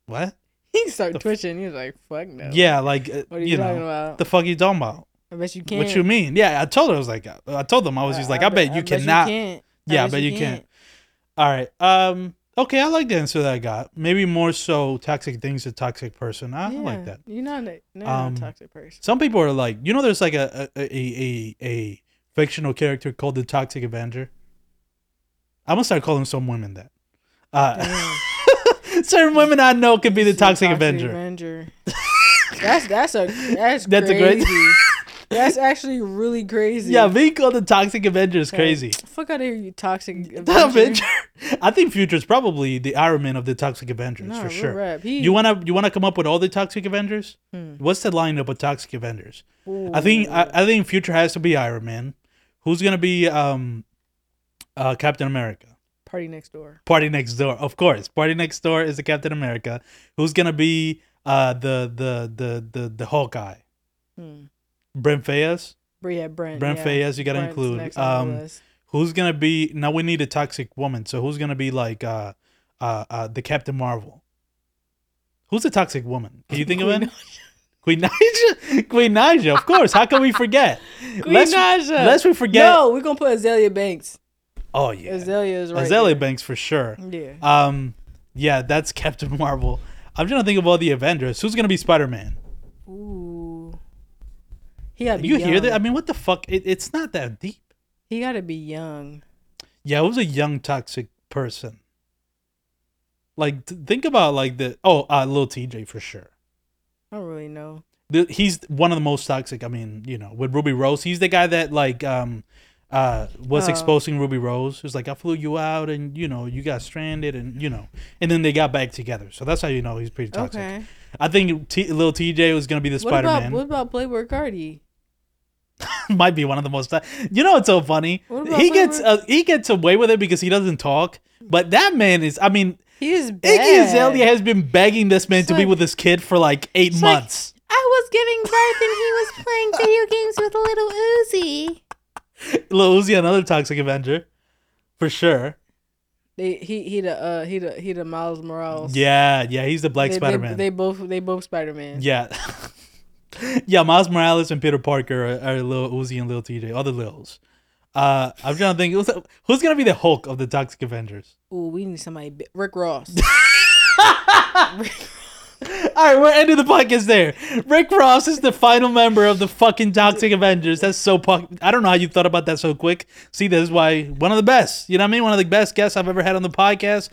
Speaker 1: "What?"
Speaker 2: he started
Speaker 1: the f-
Speaker 2: twitching. He was like, "Fuck no."
Speaker 1: Yeah, like uh,
Speaker 2: What are you,
Speaker 1: you
Speaker 2: talking
Speaker 1: know,
Speaker 2: about?
Speaker 1: the fuck you talking about?
Speaker 2: I bet you can't.
Speaker 1: What you mean? Yeah, I told her I was like, I told them I was just like, I, bet, you cannot.
Speaker 2: can't.
Speaker 1: Yeah, I bet you can't. All right. Um. Okay, I like the answer that I got. Maybe more so toxic things to toxic person. I, I like that.
Speaker 2: You're not a, you're
Speaker 1: Um,
Speaker 2: not a toxic person.
Speaker 1: Some people are like, you know, there's like a a, a, a, a fictional character called the Toxic Avenger. I'm gonna start calling some women that. Uh, certain women I know could be the
Speaker 2: It's
Speaker 1: Toxic, Avenger.
Speaker 2: Avenger. that's that's a that's
Speaker 1: That's a great-
Speaker 2: crazy. That's actually really crazy.
Speaker 1: Yeah, being called the Toxic Avenger is crazy.
Speaker 2: Fuck out of here, you toxic
Speaker 1: The
Speaker 2: Avenger.
Speaker 1: Avenger. I think Future's probably the Iron Man of the Toxic Avengers
Speaker 2: Nah,
Speaker 1: for
Speaker 2: real
Speaker 1: sure.
Speaker 2: rap. He,
Speaker 1: You wanna you wanna come up with all the Toxic Avengers?
Speaker 2: Hmm.
Speaker 1: What's the lineup of Toxic Avengers? I think I, I think Future has to be Iron Man. Who's gonna be um uh Captain America?
Speaker 2: Party next door.
Speaker 1: Party Next Door, of course. Party Next Door is the Captain America. Who's gonna be uh the the the the the Hawkeye?
Speaker 2: Hmm.
Speaker 1: Brent
Speaker 2: Faiyaz. Yeah, Brent.
Speaker 1: Brent
Speaker 2: yeah.
Speaker 1: Faiyaz, you gotta include.
Speaker 2: next
Speaker 1: Um, who's gonna be now? We need a toxic woman. So who's gonna be like uh uh uh the Captain Marvel? Who's the toxic woman? Can you think of it? Queen Naija. Queen Naija, of course. How can we forget?
Speaker 2: Queen
Speaker 1: lest,
Speaker 2: Naija.
Speaker 1: lest we forget.
Speaker 2: No, we're gonna put Azealia Banks.
Speaker 1: Oh yeah,
Speaker 2: Azealia is right.
Speaker 1: Azealia
Speaker 2: there.
Speaker 1: Banks for sure.
Speaker 2: Yeah.
Speaker 1: Um, yeah, that's Captain Marvel. I'm trying to think of all the Avengers. Who's gonna be Spider Man?
Speaker 2: Ooh. He gotta
Speaker 1: You
Speaker 2: young.
Speaker 1: hear that? I mean, what the fuck? It, it's not that deep.
Speaker 2: he gotta be young.
Speaker 1: Yeah, it was a young toxic person. Like, th- think about like the oh, uh, little Tjay for sure.
Speaker 2: I don't really know.
Speaker 1: The, he's one of the most toxic. I mean, you know, with Ruby Rose, he's the guy that like um uh was
Speaker 2: Oh.
Speaker 1: exposing Ruby Rose. It was like I flew you out, and you know you got stranded, and you know, and then they got back together. So that's how you know he's pretty toxic.
Speaker 2: Okay.
Speaker 1: I think T- little Tjay was gonna be the Spider Man.
Speaker 2: what about Playboi Carti?
Speaker 1: Might be one of the most. You know, it's so funny. He gets uh, he gets away with it because he doesn't talk. But that man is. I mean,
Speaker 2: He is bad.
Speaker 1: Iggy Azalea has been begging this man
Speaker 2: It's
Speaker 1: to be with his kid for like eight
Speaker 2: It's like-
Speaker 1: months.
Speaker 2: I was giving birth and he was playing video games with little Uzi.
Speaker 1: Lil Uzi, another toxic Avenger, for sure.
Speaker 2: They he he the uh he the he the Miles Morales.
Speaker 1: Yeah, yeah, he's the Black
Speaker 2: they,
Speaker 1: Spider
Speaker 2: they,
Speaker 1: Man.
Speaker 2: they both they both Spider Man.
Speaker 1: Yeah, yeah. Miles Morales and Peter Parker are, are Lil Uzi and little Tjay, other Lils. Uh, I'm trying to think who's, who's gonna be the Hulk of the Toxic Avengers.
Speaker 2: Ooh, we need somebody. Rick Ross.
Speaker 1: All right, we're ending the podcast there. Rick Ross is the final member of the fucking Toxic Avengers. That's so. Pu- I don't know how you thought about that so quick. See, this is why one of the best. You know what I mean? One of the best guests I've ever had on the podcast.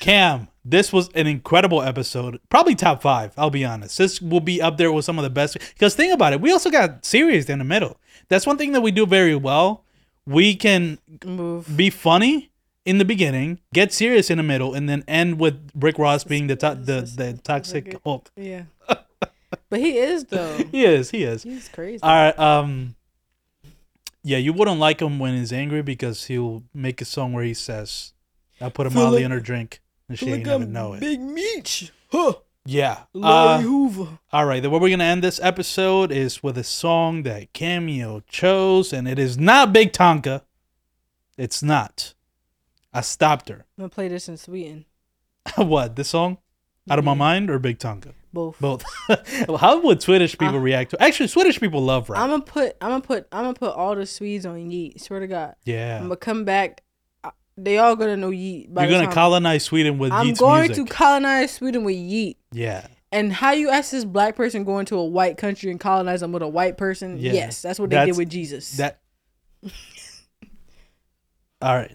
Speaker 1: Cam, this was an incredible episode. Probably top five. I'll be honest. This will be up there with some of the best. Because think about it, we also got serious in the middle. That's one thing that we do very well. We can
Speaker 2: Move.
Speaker 1: be funny in the beginning, get serious in the middle, and then end with Rick Ross being the to- the, the toxic Hulk.
Speaker 2: Yeah. but he is though.
Speaker 1: He is. He is.
Speaker 2: He's crazy.
Speaker 1: All right. Um. Yeah, you wouldn't like him when he's angry because he'll make a song where he says, "I put a
Speaker 2: Feel
Speaker 1: Molly
Speaker 2: like-
Speaker 1: in her drink and she ain't even know it."
Speaker 2: Big Meech. Huh.
Speaker 1: Yeah.
Speaker 2: Larry
Speaker 1: Uh,
Speaker 2: Hoover.
Speaker 1: all right. Then what we're gonna end this episode is with a song that Kameo chose, and it is not Big Tonka. It's not. I stopped her.
Speaker 2: I'm gonna play this in Sweden.
Speaker 1: what? This song? Out of my
Speaker 2: mm-hmm.
Speaker 1: mind or Big Tonka?
Speaker 2: Both.
Speaker 1: Both. well, how would Swedish people uh, react to? Actually, Swedish people love rap.
Speaker 2: I'm gonna put. I'm gonna put. I'm gonna put all the Swedes on Yeat. Swear to God.
Speaker 1: yeah.
Speaker 2: I'm gonna come back. They all gonna know Yeat. By
Speaker 1: You're gonna
Speaker 2: time-
Speaker 1: colonize Sweden with
Speaker 2: I'm
Speaker 1: Yeat's
Speaker 2: going
Speaker 1: music.
Speaker 2: to colonize Sweden with Yeat.
Speaker 1: yeah.
Speaker 2: And how you ask this black person going to a white country and colonize them with a white person?
Speaker 1: Yeah.
Speaker 2: Yes, that's what they
Speaker 1: That's-
Speaker 2: did with Jesus.
Speaker 1: That. All right.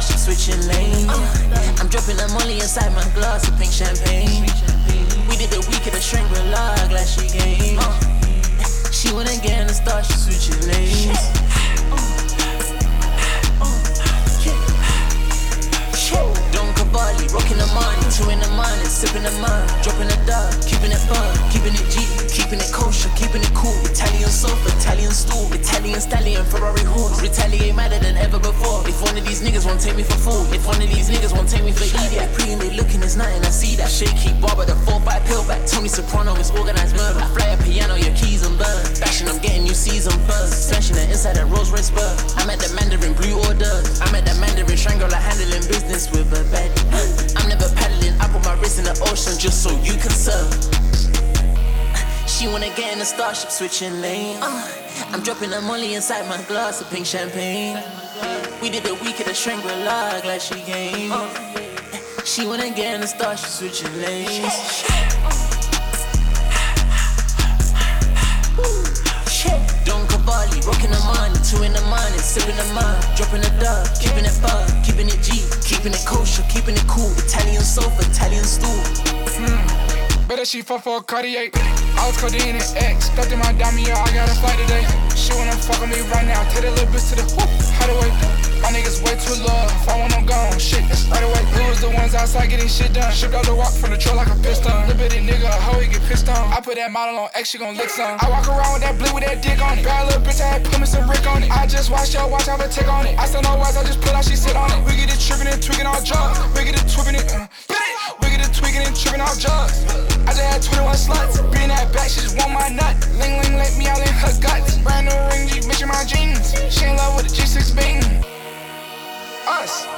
Speaker 3: She switching lanes. I'm dropping the molly inside my glass of pink champagne. We did the week of the Shangri-La, glass she game. She wanna get in the star, she switching lanes. Don rocking the money, in the morning, sipping the mud, dropping the dub, keeping it fun, keeping it G, keeping it kosher, keeping it cool. Italian sofa, Italian stool, Italian stallion, Ferrari horse. Retaliate madder than ever before. If one of these niggas won't take me for fool, if one of these niggas won't take me for idiot, me looking is nothing. I see that shaky barber, the four five pill back. Tony Soprano is organized murder. I fly a piano, your keys and bird. Bashing, I'm getting you season buzz. Smashing it inside that Rolls Royce spur. I'm at the Mandarin blue order. I'm at the Mandarin Shangri-La handling business with a bed. I'm never paddling. I put my wrist in the ocean just so you can serve. She wanna get in the starship, switching lanes. Uh, I'm dropping the molly inside my glass of pink champagne. We did a week at the Shangri-La, glad she came. Uh, she wanna get in the starship, switching lanes. Cavalli, rocking the money, two in the morning, sipping the mud, dropping the dub, keeping it bug, keeping it G, keeping it kosher, keeping it cool. Italian sofa, Italian stool. Mm.
Speaker 4: Better she fuck for a Cartier. I was codeine and X. Stuffed in my diamond, yeah, I got a flight today. She wanna fuck with me right now. Take that little bitch to the whoop, hideaway. My niggas way too low. If I want them gone, shit, right away. Who was the ones outside getting shit done? Shipped out the walk from the truck like a piston. Little bitty nigga, a hoe, he get pissed on. I put that model on X, she gon' lick some. I walk around with that blue with that dick on it. Bad little bitch, I had put me some brick on it. I just watch your watch, have a tick on it. I still know wise, I just put out, she sit on it. We get it tripping and tweaking all drugs. We get it twipping it, uh, we get it tweaking and tripping all drugs. I just had 21 sluts. Being that back, she just want my nut. Ling Ling let me out in her guts. Brand new ring, bitch in my jeans. She in love with the G6 beating. Us.